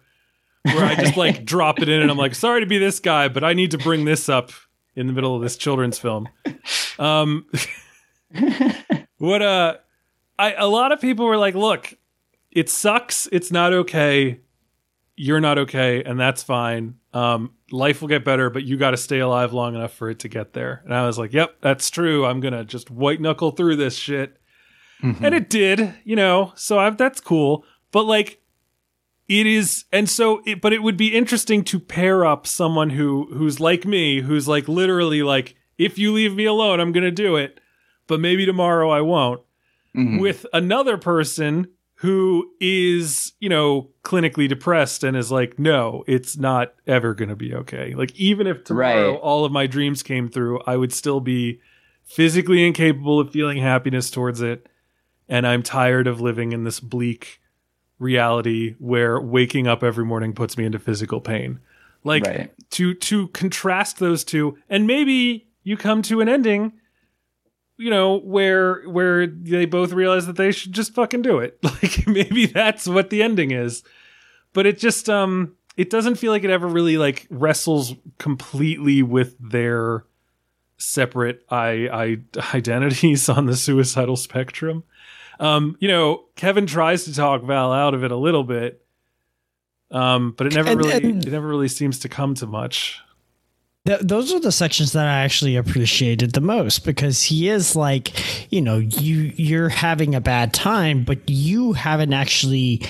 where I just like (laughs) drop it in and I'm like, "Sorry to be this guy, but I need to bring this up in the middle of this children's film." Um (laughs) what uh I a lot of people were like, "Look, it sucks. It's not okay. You're not okay, and that's fine. Um, life will get better, but you got to stay alive long enough for it to get there." And I was like, "Yep, that's true. I'm gonna just white knuckle through this shit." And it did, you know. So I've, that's cool. But like, it is, and so, it, but it would be interesting to pair up someone who who's like me, who's like literally like, if you leave me alone, I'm gonna do it, but maybe tomorrow I won't
Mhm.
with another person who is, you know, clinically depressed and is like, no, it's not ever going to be okay. Like, even if tomorrow
Right.
all of my dreams came through, I would still be physically incapable of feeling happiness towards it. And I'm tired of living in this bleak reality where waking up every morning puts me into physical pain. Like,
Right.
to to contrast those two and maybe you come to an ending you know where where they both realize that they should just fucking do it. (laughs) Like maybe that's what the ending is. But it just um it doesn't feel like it ever really like wrestles completely with their separate i i identities (laughs) on the suicidal spectrum. Um you know kevin tries to talk val out of it a little bit um but it never
And-
really
and-
it never really seems to come to much
Th- those are the sections that I actually appreciated the most because he is like, you know, you you're having a bad time, but you haven't actually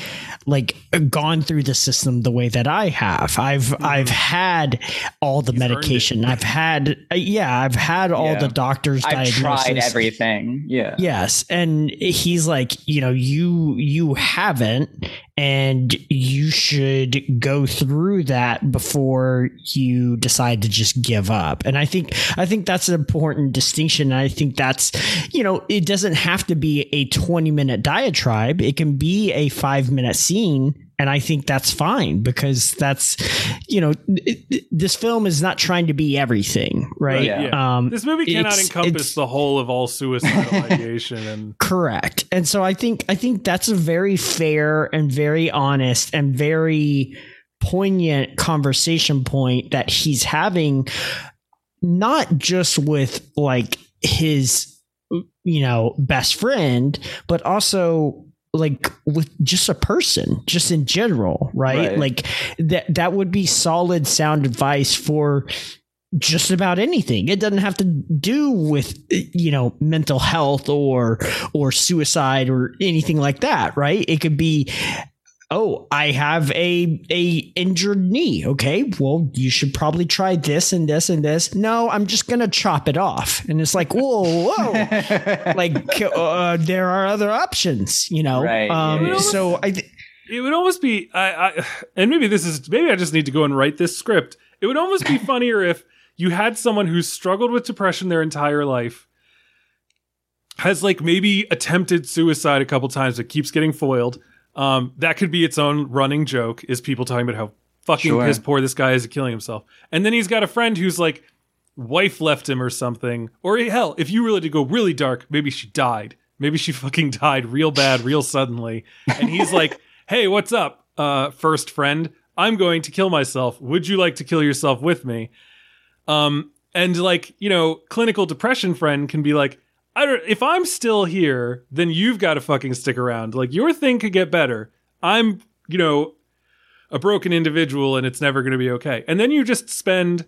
like gone through the system the way that I have. I've I've had all the
Mm-hmm.
medication. I've had uh, yeah, I've had all
Yeah.
the doctors.
I've tried everything. Yeah.
Yes, and he's like, you know, you you haven't, and you should go through that before you decide to just give up. And I think I think that's an important distinction. And I think that's, you know, it doesn't have to be a twenty minute diatribe. It can be a five minute scene. And I think that's fine because that's, you know, it- it- this film is not trying to be everything, right?
Yeah.
Yeah.
Um,
This movie cannot
it's-
encompass
it's-
the whole of all suicidal (laughs) ideation, and
Correct. And so I think I think that's a very fair and very honest and very poignant conversation point that he's having not just with like his you know best friend but also like with just a person just in general right,
Right.
like that that would be solid sound advice for just about anything. It doesn't have to do with you know mental health or or suicide or anything like that right? It could be oh i have a a injured knee okay well you should probably try this and this and this no i'm just gonna chop it off and it's like whoa whoa (laughs) like uh, there are other options you know
Right,
um
yeah.
so i th-
it would almost be. I, I and maybe this is maybe I just need to go and write this script. It would almost be (laughs) funnier if you had someone who's struggled with depression their entire life, has like maybe attempted suicide a couple times, but keeps getting foiled. Um, that could be its own running joke. Is people talking about how fucking
Sure.
piss poor this guy is at killing himself, and then he's got a friend who's like wife left him or something. Or hell, if you really to go really dark, maybe she died. Maybe she (laughs) fucking died real bad, real suddenly. And he's like, (laughs) "Hey, what's up, uh, first friend? I'm going to kill myself. Would you like to kill yourself with me?" Um, and like you know, clinical depression friend can be like, "I don't. If I'm still here, then you've got to fucking stick around. Like your thing could get better. I'm, you know." a broken individual and it's never going to be okay. And then you just spend,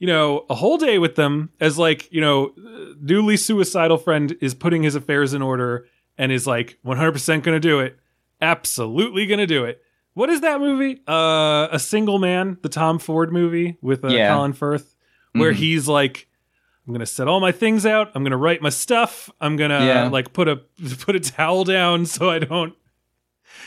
you know, a whole day with them as like, you know, newly suicidal friend is putting his affairs in order and is like 100% going to do it. Absolutely going to do it. What is that movie? Uh, a Single Man, the Tom Ford movie with uh,
Yeah.
Colin Firth, where
Mhm.
he's like, I'm gonna set all my things out. I'm gonna write my stuff. I'm gonna
Yeah.
like put a (laughs) put a towel down so I don't.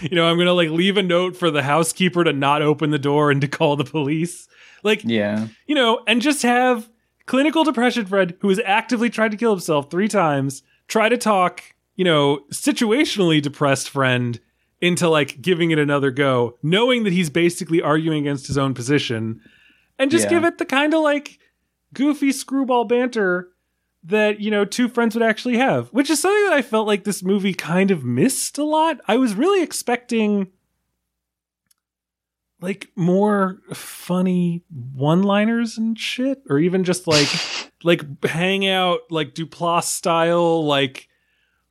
You know, I'm gonna like leave a note for the housekeeper to not open the door and to call the police. Like,
Yeah.
you know, and just have clinical depression Fred, who has actively tried to kill himself three times, try to talk, you know, situationally depressed friend into like giving it another go, knowing that he's basically arguing against his own position, and just
Yeah.
give it the kind of like goofy screwball banter that, you know, two friends would actually have, which is something that I felt like this movie kind of missed a lot. I was really expecting like more funny one-liners and shit or even just like (laughs) like hang out like Duplass style like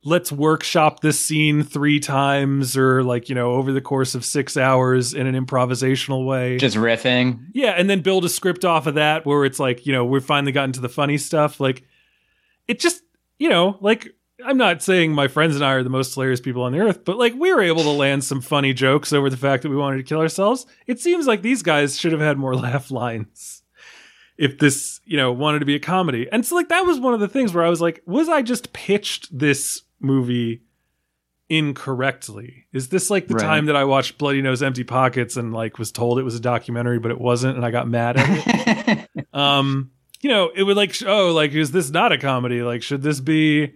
let's workshop this scene 3 times or like you know over the course of 6 hours in an improvisational way.
Just riffing.
Yeah, and then build a script off of that where it's like, you know, we've finally gotten to the funny stuff. Like, it just, you know, like, I'm not saying my friends and I are the most hilarious people on the earth, but like, we were able to land some funny jokes over the fact that we wanted to kill ourselves. It seems like these guys should have had more (laughs) laugh lines if this, you know, wanted to be a comedy. And so, like, that was one of the things where I was like, was I just pitched this movie incorrectly? Is this like the
Right.
time that I watched Bloody Nose Empty Pockets and like was told it was a documentary, but it wasn't, and I got mad at it? (laughs) um, you know, it would like, oh, like, is this not a comedy? Like, should this be,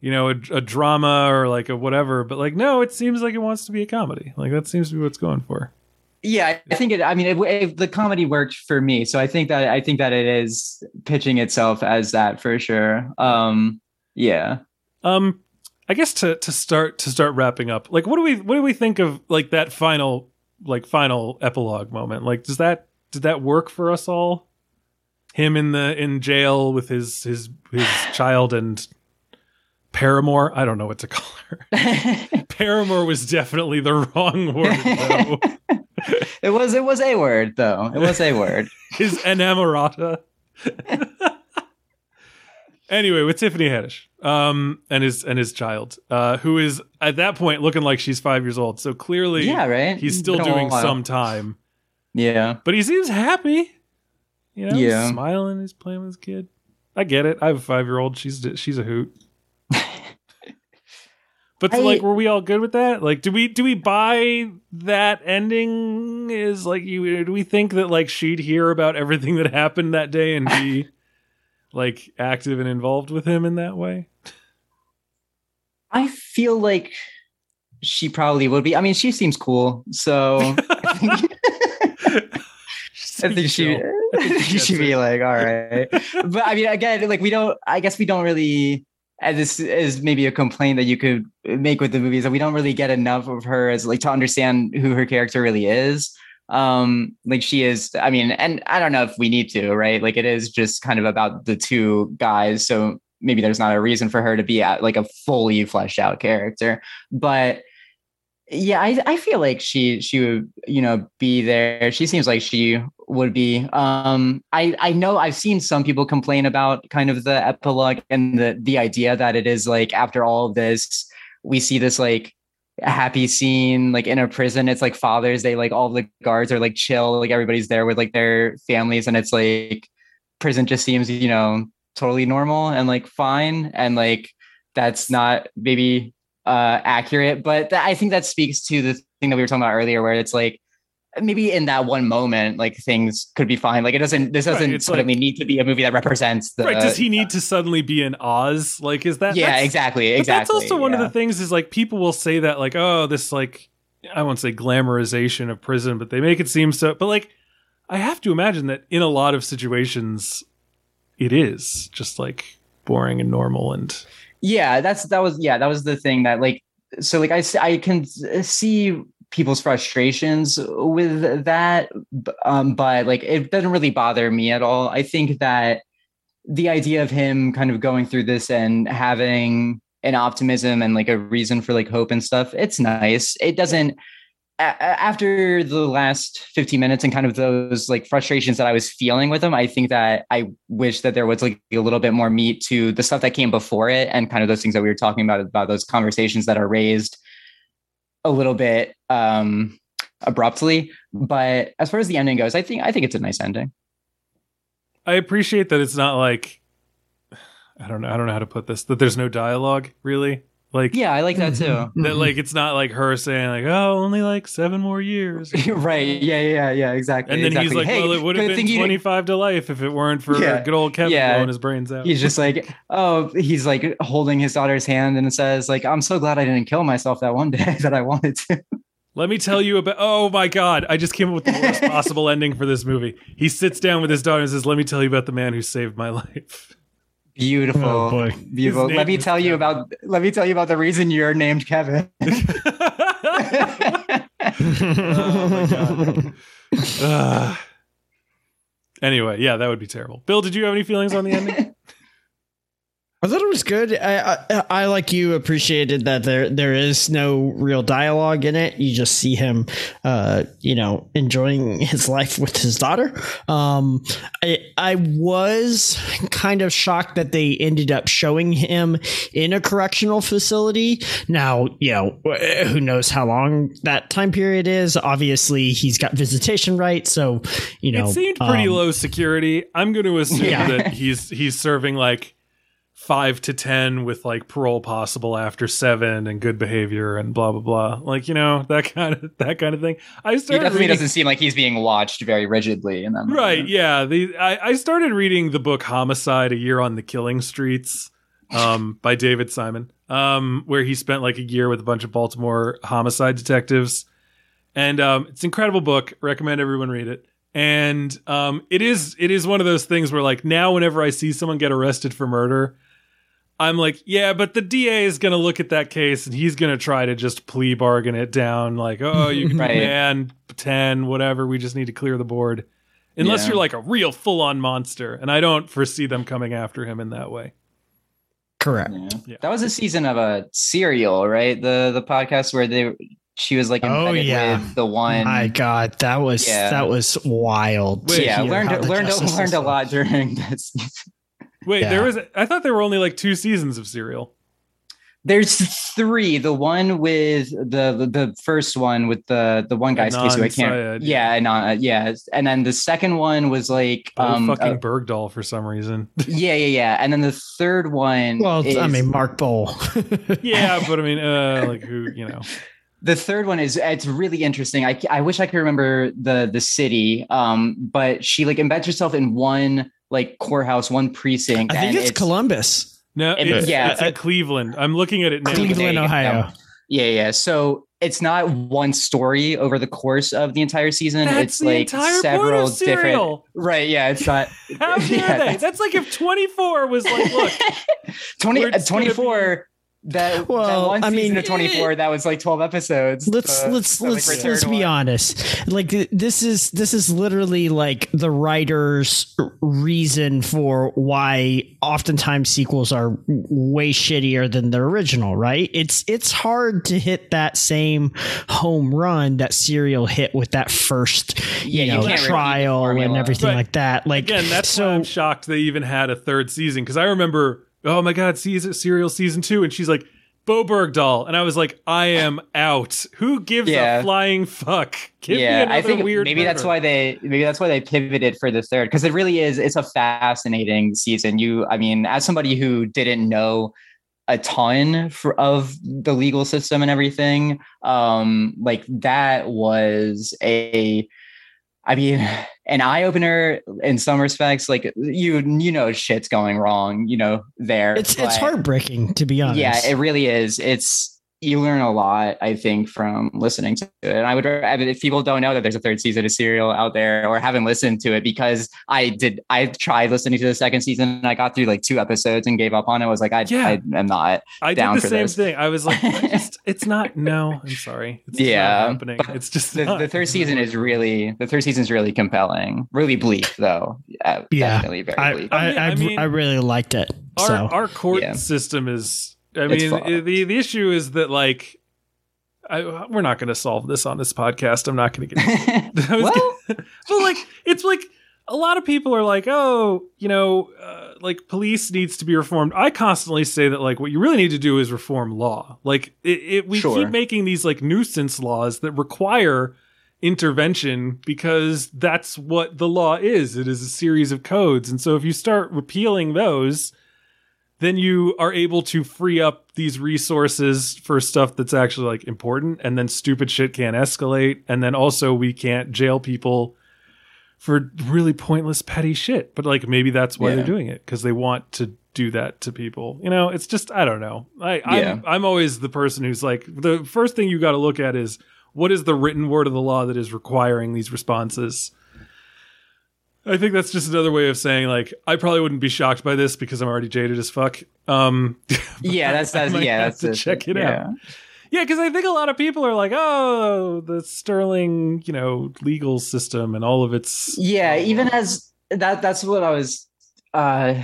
you know, a, a drama or like a whatever? But like, no, it seems like it wants to be a comedy. Like, that seems to be what's going for.
Yeah, I think it. I mean, it, it, the comedy worked for me, so I think that I think that it is pitching itself as that for sure. Um, yeah.
Um, I guess to to start to start wrapping up, like, what do we what do we think of like that final like final epilogue moment? Like, does that did that work for us all? Him in the in jail with his his his (sighs) child and paramour. I don't know what to call her. (laughs) paramour was definitely the wrong word. Though. (laughs)
it was it was a word though. It was a word. (laughs)
his enamorata. Anyway, with Tiffany Haddish, um, and his and his child, uh, who is at that point looking like she's five years old. So clearly,
Yeah, right.
He's still doing some time,
Yeah.
but he seems happy. You know,
Yeah.
he's smiling. He's playing with his kid. I get it. I have a five year old. She's she's a hoot. (laughs) But
I-
like, were we all good with that? Like, do we do we buy that ending? Is like you? Do we think that like she'd hear about everything that happened that day and be like active and involved with him in that way?
I feel like she probably would be. I mean, she seems cool, so (laughs) I think, I think she, I think she
gets
should be like, all right. But I mean, again, like we don't. I guess we don't really. And this is maybe a complaint that you could make with the movies that we don't really get enough of her as like to understand who her character really is. Um, like she is. I mean, and I don't know if we need to, right? Like it is just kind of about the two guys, so maybe there's not a reason for her to be at like a fully fleshed out character, but yeah I, I feel like she she would you know be there she seems like she would be um i i know i've seen some people complain about kind of the epilogue and the the idea that it is like after all of this we see this like happy scene like in a prison it's like father's day like all the guards are like chill like everybody's there with like their families and it's like prison just seems you know totally normal and like fine and like that's not maybe uh accurate but th- i think that speaks to the thing that we were talking about earlier where it's like maybe in that one moment like things could be fine like it doesn't this doesn't
it's
suddenly need to be a movie that represents the
right? Does he need to suddenly be in Oz? Like, is that?
yeah exactly exactly
that's also one of the things is like people will say that like, oh, this like I won't say glamorization of prison, but they make it seem so. But like, I have to imagine that in a lot of situations, it is just like boring and normal and
yeah that's that was yeah that was the thing that like so like I I can see people's frustrations with that um but like it doesn't really bother me at all. I think that the idea of him kind of going through this and having an optimism and like a reason for like hope and stuff it's nice. It doesn't after the last 15 minutes and kind of those like frustrations that I was feeling with them, I think that I wish that there was like a little bit more meat to the stuff that came before it and kind of those things that we were talking about about those conversations that are raised a little bit um abruptly. But as far as the ending goes, I think I think it's a nice ending.
I appreciate that it's not like I don't know I don't know how to put this that there's no dialogue really like
Yeah, I like that mm-hmm. too.
that like mm-hmm. it's not like her saying like oh only like seven more years (laughs)
right. Yeah, yeah, yeah, exactly.
and then he's like
Hey,
well it would have been 25 to life if it weren't for
Yeah.
good old Kevin
Yeah.
blowing his brains out
he's just like oh he's like holding his daughter's hand and says like i'm so glad i didn't kill myself that one (laughs) day that i wanted to
Let me tell you about. Oh my God! I just came up with the worst (laughs) possible ending for this movie. He sits down with his daughter and says, "Let me tell you about the man who saved my life."
Beautiful
Oh, boy.
beautiful let me
name is
tell you about let me tell you about the reason you're named kevin (laughs)
oh my God. (laughs) Ugh. anyway, yeah, that would be terrible. Bill, did you have any feelings on the ending? (laughs)
I thought it was good. I, I, I like you appreciated that there there is no real dialogue in it. You just see him, uh, you know, enjoying his life with his daughter. Um, I I was kind of shocked that they ended up showing him in a correctional facility. Now, you know, who knows how long that time period is? Obviously, he's got visitation rights, so you know,
it seemed pretty
um,
low security. I'm going to assume
Yeah.
that he's he's serving like five to ten with like parole possible after seven and good behavior and blah blah blah. Like you know that kind of that kind of thing. I
he
started
definitely
reading,
doesn't seem like he's being watched very rigidly in that moment.
right. Yeah, the I, I started reading the book Homicide: A Year on the Killing Streets um, by David Simon, um, where he spent like a year with a bunch of Baltimore homicide detectives, and um, it's an incredible book. Recommend everyone read it. And um, it is it is one of those things where like now whenever I see someone get arrested for murder, I'm like, yeah, but the DA is going to look at that case and he's going to try to just plea bargain it down, like, oh, you can (laughs)
Right.
demand ten, whatever. We just need to clear the board, unless
Yeah.
you're like a real full on monster. And I don't foresee them coming after him in that way.
correct.
Yeah.
Yeah.
That was a season of a serial, right? The the podcast where they she was like
Oh, yeah.
with the one.
My God, that was
Yeah.
that was wild. to
yeah,
hear
learned learned
justice
learned a lot during (laughs) this.
Wait,
Yeah.
there was. I thought there were only like two seasons of Serial.
There's three. The one with the the, the first one with the the one guy's case who I can't.
Syed.
Yeah, and uh, yeah, and then the second one was like
Oh,
um
fucking
uh,
Bergdahl for some reason. (laughs)
yeah yeah yeah, and then the third one.
Well, I mean, Mark Boal. (laughs)
yeah, but I mean, uh, like who you know?
the third one is it's really interesting. I I wish I could remember the the city, um, but she like embeds herself in one like courthouse, one precinct.
I think
and
it's, Columbus,
No,
It-
it's,
yeah,
it's in Cleveland. I'm looking at it now.
Cleveland.
Cleveland,
There you go.
Ohio.
Yeah, yeah. So it's not one story over the course of the entire season.
That's
it's
the
like
entire point
several
of
different. Right. Yeah. It's not.
How (laughs) dare
Yeah,
they?
that's-
That's like if 24 was like, look, (laughs)
20,
We're
uh, 24 that, that
Well,
one
I mean,
of 24 that was like 12 episodes
Let's
Uh,
let's
so,
let's
Return
let's be
one.
honest. Like this is this is literally like the writer's reason for why oftentimes sequels are way shittier than the original. Right? It's it's hard to hit that same home run that Serial hit with that first
Yeah,
you
you
know
can't repeat the
trial and everything
Right.
like that. Like
again, that's why
so.
I'm shocked they even had a third season because I remember, oh my god, season Serial season two, and she's like, Bowe Bergdahl, and I was like, I am out. Who gives
Yeah.
a flying fuck? Give
yeah,
me another
I think
weird.
maybe that's why they maybe that's why they pivoted for the third because it really is it's a fascinating season. You, I mean, as somebody who didn't know a ton for, of the legal system and everything, um, like that was a, I mean, an eye opener in some respects. Like you, you know, shit's going wrong. You know, there.
It's it's heartbreaking to be honest.
yeah, it really is. It's you learn a lot, I think, from listening to it. And I would, if people don't know that there's a third season of Serial out there or haven't listened to it, because I did, I tried listening to the second season. And I got through like two episodes and gave up on it. I was like, I,
Yeah.
I am not.
I did
down
the
for
same
this.
thing. I was like, I just, (laughs) it's not. No, I'm sorry. It's just
Yeah,
not happening.
but
It's just
The,
not.
the third season is really, the third season is really compelling, really bleak though. Yeah,
Yeah.
definitely very
I
bleak.
I,
I mean-
I,
I mean-
I really liked it.
our
so
our court
Yeah.
system is. I mean, the the issue is that like. I, we're not going to solve this on this podcast. I'm not going to get. (laughs) (laughs)
Well-
gonna- (laughs) but like, it's like a lot of people are like, oh, you know, uh, like police needs to be reformed. I constantly say that like what you really need to do is reform law. Like it, it we
Sure.
keep making these like nuisance laws that require intervention because that's what the law is. It is a series of codes, and so if you start repealing those then you are able to free up these resources for stuff that's actually like important and then stupid shit can't escalate and then also we can't jail people for really pointless petty shit but like maybe that's why
Yeah.
they're doing it because they want to do that to people you know it's just i don't know i
Yeah.
I'm, I'm always the person who's like the first thing you got to look at is what is the written word of the law that is requiring these responses I think that's just another way of saying like I probably wouldn't be shocked by this because I'm already jaded as fuck. Um, (laughs)
yeah, that's that's yeah, that's
to
it.
check it
yeah.
out. yeah, because I think a lot of people are like, oh, the Sterling, you know, legal system and all of its
Yeah, even as that that's what I was uh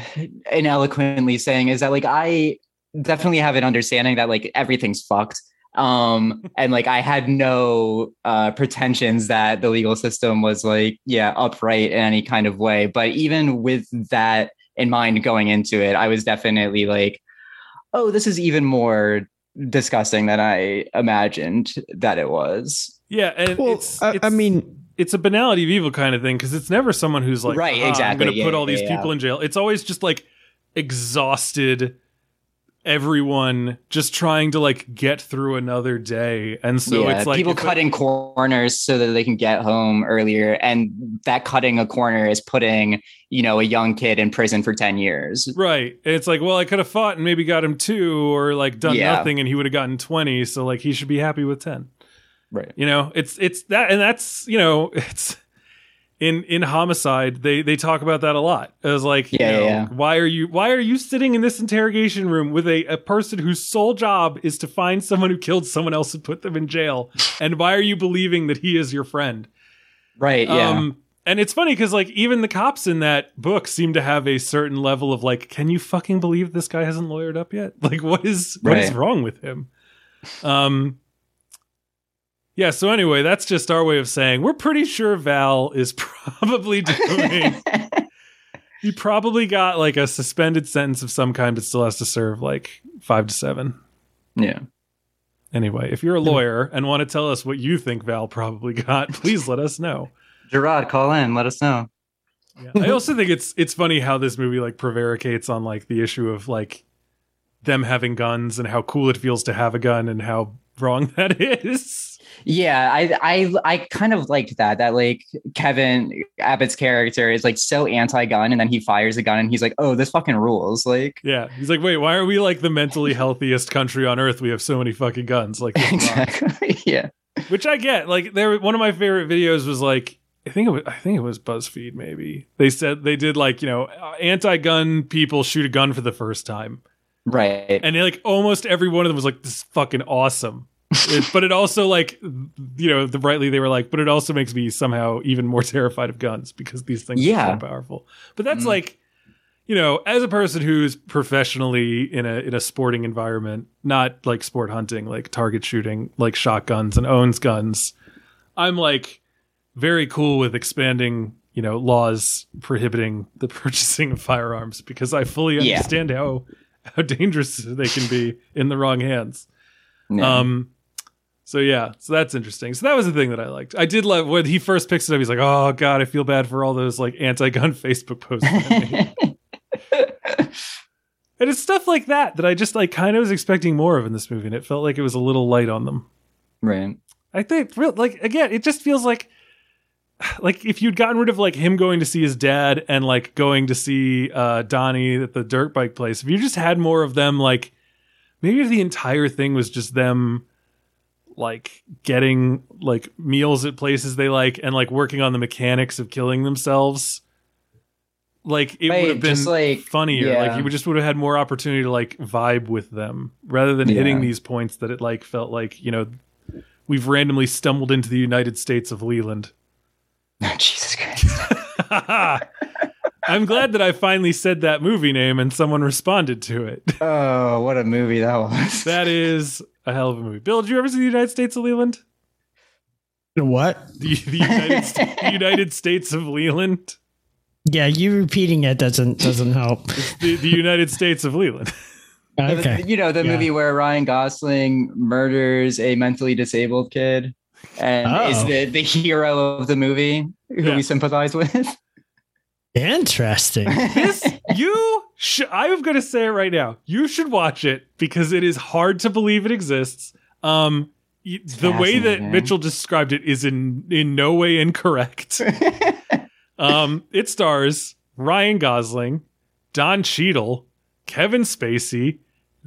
ineloquently saying is that like I definitely have an understanding that like everything's fucked. Um and like I had no uh pretensions that the legal system was like yeah, upright in any kind of way, but even with that in mind going into it, I was definitely like oh, this is even more disgusting than I imagined that it was.
yeah, and
Well,
it's,
I, I mean,
it's a banality of evil kind of thing because it's never someone who's like,
Right,
"Ah, I'm
exactly.
going to
Yeah,
put all
yeah,
these
yeah.
people in jail. It's always just like exhausted everyone just trying to like get through another day, and so
yeah,
it's like
people cutting corners so that they can get home earlier, and that cutting a corner is putting you know a young kid in prison for ten years.
Right. It's like, well, I could have fought and maybe got him two or like done
Yeah.
nothing and he would have gotten 20. So like he should be happy with 10.
Right.
You know, it's, it's that, and that's, you know, (laughs) it's in, in homicide, they, they talk about that a lot. It was like,
Yeah, yeah,
know,
yeah.
why are you, why are you sitting in this interrogation room with a, a person whose sole job is to find someone who killed someone else and put them in jail? and why are you believing that he is your friend?
Right. Yeah.
Um, and it's funny because like even the cops in that book seem to have a certain level of like, can you fucking believe this guy hasn't lawyered up yet? Like, what is what is wrong with him? Um. Yeah. So anyway, that's just our way of saying we're pretty sure Val is (laughs) probably doing. (laughs) he probably got like a suspended sentence of some kind, but still has to serve like five to seven.
yeah.
Anyway, if you're a lawyer and want to tell us what you think Val probably got, please let us know. (laughs)
Gerard, call in. Let us know.
Yeah. I also think it's it's funny how this movie like prevaricates on like the issue of like them having guns and how cool it feels to have a gun and how wrong that is.
Yeah, I I I kind of liked that. That like Kevin Abbott's character is like so anti-gun, and then he fires a gun, and he's like, "Oh, this fucking rules!" Like,
Yeah, he's like, wait, why are we like the mentally (laughs) healthiest country on earth? We have so many fucking guns, like,
exactly. (laughs) yeah.
which I get. Like, there, one of my favorite videos was like, I think it was, I think it was BuzzFeed. Maybe they said they did like, you know, anti-gun people shoot a gun for the first time.
Right.
and they like almost every one of them was like this is fucking awesome It- but it also like you know the brightly they were like but it also makes me somehow even more (laughs) terrified of guns because these things
Yeah.
are so powerful but that's
Mm.
like you know as a person who's professionally in a in a sporting environment not like sport hunting like target shooting like shotguns and owns guns i'm like very cool with expanding you know laws prohibiting the (laughs) purchasing of firearms because i fully
Yeah.
understand how how dangerous (laughs) they can be in the wrong hands.
Yeah.
Um, so yeah, so that's interesting. So that was the thing that I liked. I did love when he first picks it up. He's like, "Oh God, I feel bad for all those like anti-gun (laughs) Facebook posts." (laughs) And it's stuff like that that I just like kind of was expecting more of in this movie, and it felt like it was a little light on them.
right.
I think real like again, it just feels like like if you'd gotten rid of like him going to see his dad and like going to see uh Donnie at the dirt bike place, if you just had more of them like maybe if the entire thing was just them like getting like meals at places they like and like working on the mechanics of killing themselves like it
Right,
would have been
like,
funnier like you would just would have had more opportunity to like vibe with them rather than hitting these points that it like felt like you know we've randomly stumbled into the United States of Leland. (laughs) (laughs)
Jesus Christ.
I'm glad that I finally said that movie name and someone responded to it.
Oh, what a movie that (laughs) was.
That is a hell of a movie. Bill, did you ever see the United States of Leland?
What?
The, the, United, Sta- (laughs) the United States of Leland?
Yeah, you repeating it doesn't doesn't help.
The, the United States of Leland.
Okay.
You know, the
Yeah.
movie where Ryan Gosling murders a mentally disabled kid and oh. is
Oh.
the, the hero of the movie who
Yeah.
we sympathize with.
Interesting.
This, you, sh- I'm going to say it right now. You should watch it because it is hard to believe it exists. Um, the way that. Mitchell described it is in in no way incorrect. (laughs) um, it stars Ryan Gosling, Don Cheadle, Kevin Spacey,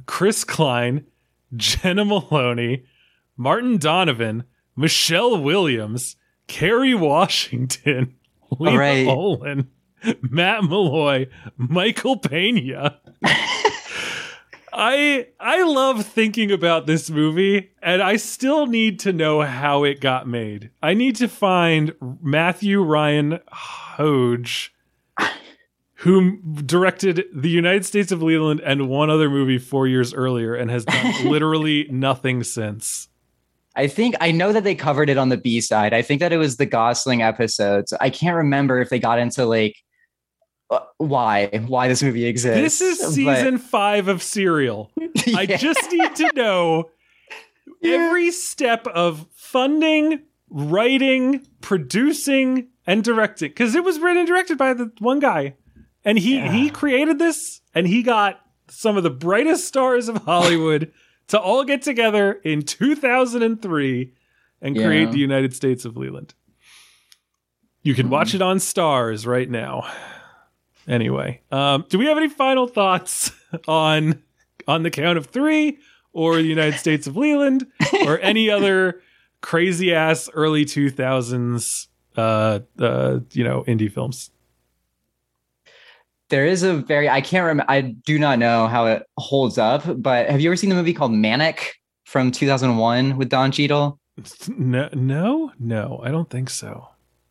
Chris Klein, Jena Malone, Martin Donovan, Michelle Williams, Kerry Washington, (laughs) Lena
right.
Olin, (laughs) Matt Malloy, Michael Pena. I I love thinking about this movie, and I still need to know how it got made. I need to find Matthew Ryan Hoge, who directed The United States of Leland and one other movie four years earlier, and has done (laughs) literally nothing since.
I think I know that they covered it on the B side. I think that it was the Gosling episodes. I can't remember if they got into like Uh, why why this movie exists.
This is
but-
season five of Serial. (laughs) I just need to know every step of funding, writing, producing, and directing because it was written and directed by the one guy, and he
Yeah.
he created this, and he got some of the brightest stars of Hollywood to all get together in 2003 and
Yeah.
create the United States of Leland. You can watch it on Starz right now. Anyway, um, do we have any final thoughts (laughs) on on the count of three, or the United States of Leland, or (laughs) any other crazy ass early two thousands, uh, uh, you know, indie films?
there is a very I can't remember. I do not know how it holds up. But have you ever seen the movie called Manic from 2001 with Don Cheadle? (laughs)
No, no, no, I don't think so.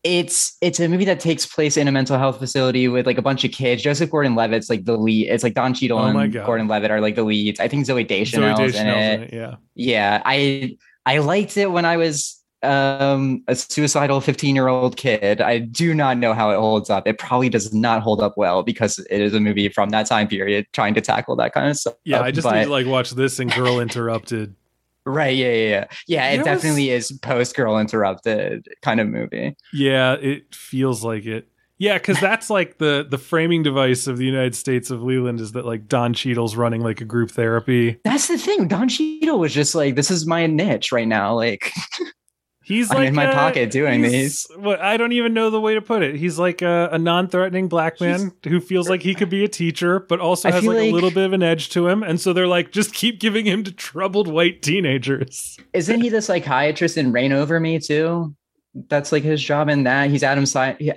It's it's a movie that takes place in a mental health facility with like a bunch of kids. Joseph Gordon-Levitt's like the lead. It's like Don Cheadle
Oh
and Gordon-Levitt are like the leads. I think
Zooey
Deschanel's in it.
in it, yeah.
Yeah, I I liked it when I was um a suicidal 15 year old kid. I do not know how it holds up. It probably does not hold up well because it is a movie from that time period trying to tackle that kind of stuff.
Yeah, I just
But-
need to like watch this and Girl Interrupted.
Right. Yeah, yeah, yeah. Yeah, it
was-
definitely is post Girl Interrupted kind of movie.
Yeah, it feels like it. Yeah, because that's like the the framing device of the United States of Leland is that like Don Cheadle's running like a group therapy.
That's the thing. Don Cheadle was just like, this is my niche right now. Like, (laughs)
He's
I'm
like
in my
a-
pocket doing these.
What I don't even know the way to put it. He's like a, a non-threatening black man who feels like he could be a teacher, but also
I
has
feel
like, a little bit of an edge to him. And so they're like, just keep giving him to troubled white teenagers.
isn't he the psychiatrist in Reign Over Me too? That's like his job in that. He's Adam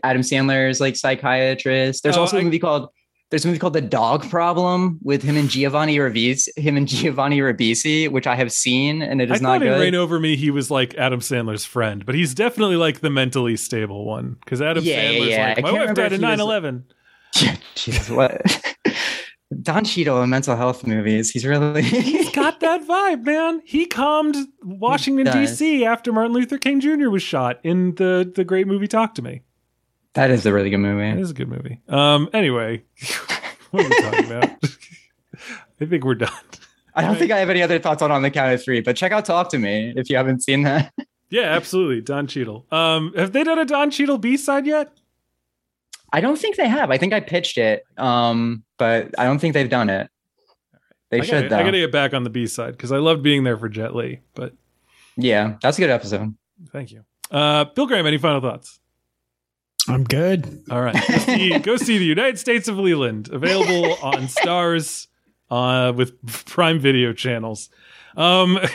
Adam Sandler's like psychiatrist. There's
Oh,
also a
I-
movie called there's a movie called The Dog Problem with him and Giovanni Ribisi, him and Giovanni Ribisi, which I have seen and it is I not
thought in. Reign Over Me he was like Adam Sandler's friend, but he's definitely like the mentally stable one because Adam
Yeah,
Sandler's
yeah.
like my wife died in
he
9/11. (laughs)
Jesus, what? (laughs) Don Cheadle in mental health movies. He's really (laughs)
He's got that vibe, man. He calmed Washington. D.C. after Martin Luther King Jr. was shot in the the great movie Talk to Me.
That is a really good movie.
It is a good movie. Um. Anyway, (laughs) what are we talking about? (laughs) I think we're done.
I don't think I have any other thoughts on on the count of three, but check out Talk to Me if you haven't seen that. (laughs)
Yeah, absolutely. Don Cheadle. Um. Have they done a Don Cheadle B side yet?
I don't think they have. I think I pitched it, um, but I don't think they've done it. They
I
should
gotta,
though.
I gotta get back on the B side because I loved being there for Jet Li. But
Yeah, that's a good episode.
thank you. Uh, Bill Graham. Any final thoughts?
I'm good.
All right. Go see, go see the United States of Leland, available (laughs) on Starz uh, with Prime Video channels. Um, (laughs)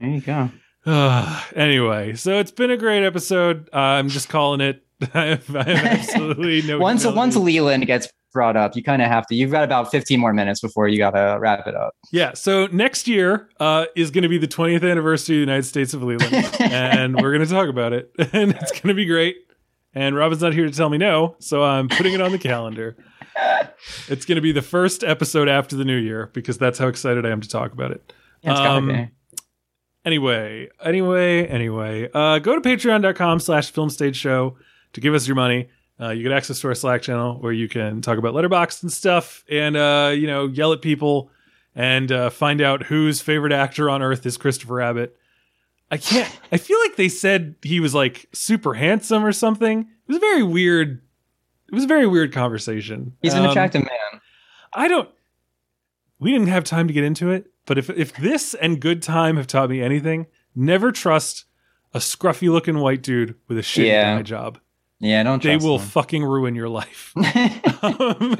There you go.
uh, (sighs) anyway, so it's been a great episode. Uh, I'm just calling it. (laughs) I have, I have absolutely no.
once
humility.
once Leland gets brought up, you kind of have to. You've got about 15 more minutes before you got to wrap it up.
Yeah. So next year uh, is going to be the 20th anniversary of the United States of Leland, (laughs) and we're going to talk about it, (laughs) and it's going to be great. and Robin's not here to tell me no, so I'm putting it on the calendar. (laughs) It's going to be the first episode after the new year because that's how excited I am to talk about it.
Yeah, it's gotta
Um,
be.
Anyway, anyway, anyway, uh, go to patreon.com slash film stage show to give us your money. Uh, you get access to our Slack channel where you can talk about Letterboxd and stuff and, uh, you know, yell at people and uh, find out whose favorite actor on earth is Christopher Abbott. I can't, I feel like they said he was like super handsome or something. It was a very weird, it was a very weird conversation.
He's an
Um,
attractive man.
I don't. We didn't have time to get into it, but if if this and Good Time have taught me anything, never trust a scruffy looking white dude with a shitty
Yeah.
job.
Yeah, don't
They will
him.
fucking ruin your life. (laughs) um,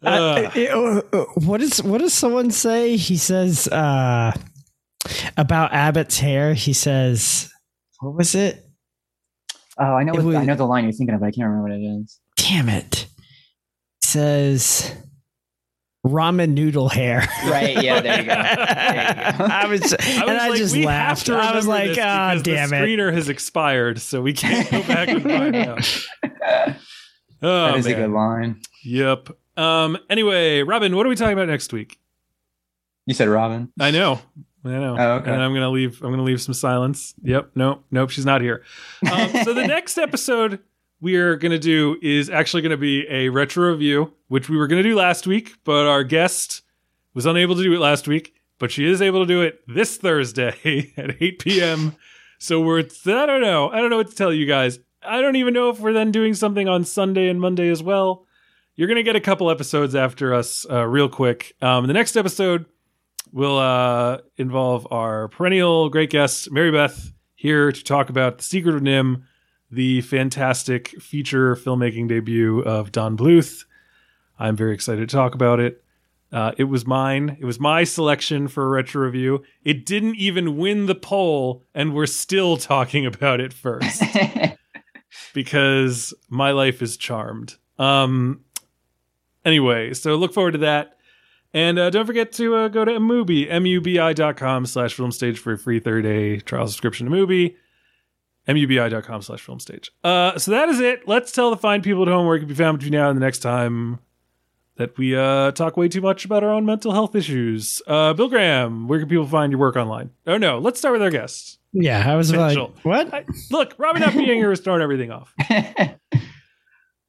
Uh,
uh,
what is what does someone say? He says uh, about Abbott's hair. He says, "What was it?
oh, I know.
It
What, I know the line you're thinking of. but I can't remember what it is.
Damn it!" He says ramen noodle hair.
Right. Yeah. There you go. (laughs)
I was, and I
like,
just laughed. I was like,
this
"Ah,
because
damn
the
it!"
screener has expired, so we can't go back and find (laughs) out. Oh,
that is a good line.
Yep. Um. Anyway, Robin, what are we talking about next week?
You said Robin.
I know. I know.
Oh, okay.
And I'm gonna leave. I'm gonna leave some silence. Yep. Nope. Nope. She's not here. Um, so the (laughs) next episode we are gonna do is actually gonna be a retro review, which we were gonna do last week, but our guest was unable to do it last week. But she is able to do it this Thursday (laughs) at 8 p.m. So we're. I don't know. I don't know what to tell you guys. I don't even know if we're then doing something on Sunday and Monday as well. You're gonna get a couple episodes after us, uh, real quick. Um, the next episode will uh, involve our perennial great guest, Mary Beth, here to talk about The Secret of NIMH, the fantastic feature filmmaking debut of Don Bluth. I'm very excited to talk about it. Uh, it was mine. It was my selection for a retro review. It didn't even win the poll, and we're still talking about it first (laughs) because my life is charmed. Um. Anyway, so look forward to that. And uh, don't forget to uh, go to Mubi, M-U-B-I.com slash film stage for a free 30-day trial subscription to Mubi. M-U-B-I.com slash film stage. Uh, so that is it. Let's tell the fine people at home where it can be found between now and the next time that we uh, talk way too much about our own mental health issues. Uh, Bill Graham, where can people find your work online? Oh, no. Let's start with our guests.
Yeah, I was
Mitchell.
like, "What?"
I- look, Robbie not being here is throwing everything off. (laughs)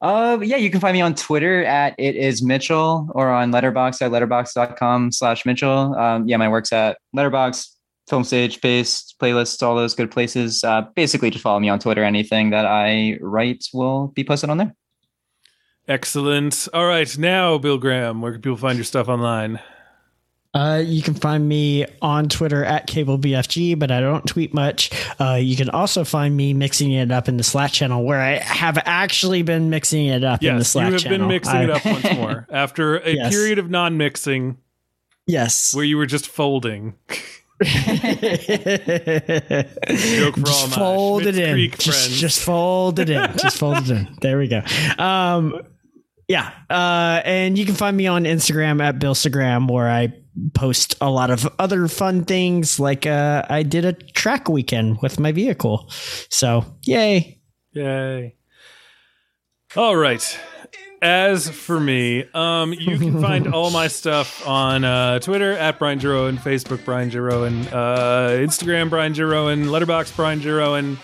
Uh, yeah, you can find me on Twitter at it is Mitchell or on Letterboxd at letterboxd.com slash Mitchell. Um, yeah, my work's at Letterboxd, Film Stage, Paste, playlists, all those good places. Uh, basically, just follow me on Twitter. Anything that I write will be posted on there.
Excellent. All right. Now, Bill Graham, where can people find your stuff online?
Uh, you can find me on Twitter at CableBFG, but I don't tweet much. Uh, you can also find me mixing it up in the Slack channel, where I have actually been mixing it up in the
Slack channel.
You
have
channel.
been mixing
I-
it up once more (laughs) after a
Yes.
period of non-mixing
Yes.
where you were just folding.
Joke
for all
just
my
fold it in.
Creek
just,
friends.
just fold it in. Just fold it in. There we go. Um, yeah. Uh, and you can find me on Instagram at Billstagram, where I post a lot of other fun things. Like uh, I did a track weekend with my vehicle. So yay.
Yay. All right. As for me, um, you can find all my (laughs) stuff on uh, Twitter at Brian Giroen, Facebook Brian Giroen, uh, Instagram Brian Giroen, Letterboxd Brian Giroen.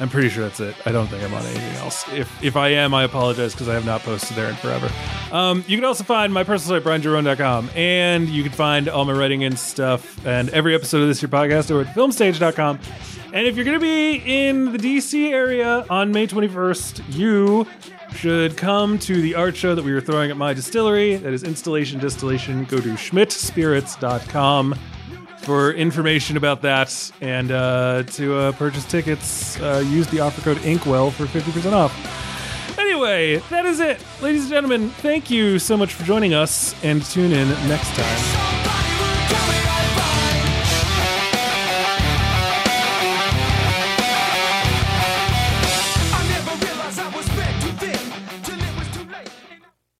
I'm pretty sure that's it. I don't think I'm on anything else. If if I am, I apologize because I have not posted there in forever. Um, you can also find my personal site, briangroan.com, and you can find all my writing and stuff and every episode of this your podcast over at filmstage.com. And if you're going to be in the DC area on May 21st, you should come to the art show that we were throwing at my distillery. That is Installation Distillation. Go to schmidtspirits.com for information about that and uh, to uh, purchase tickets. Uh, use the offer code Inkwell for 50% off. Anyway, that is it. Ladies and gentlemen, thank you so much for joining us and tune in next time.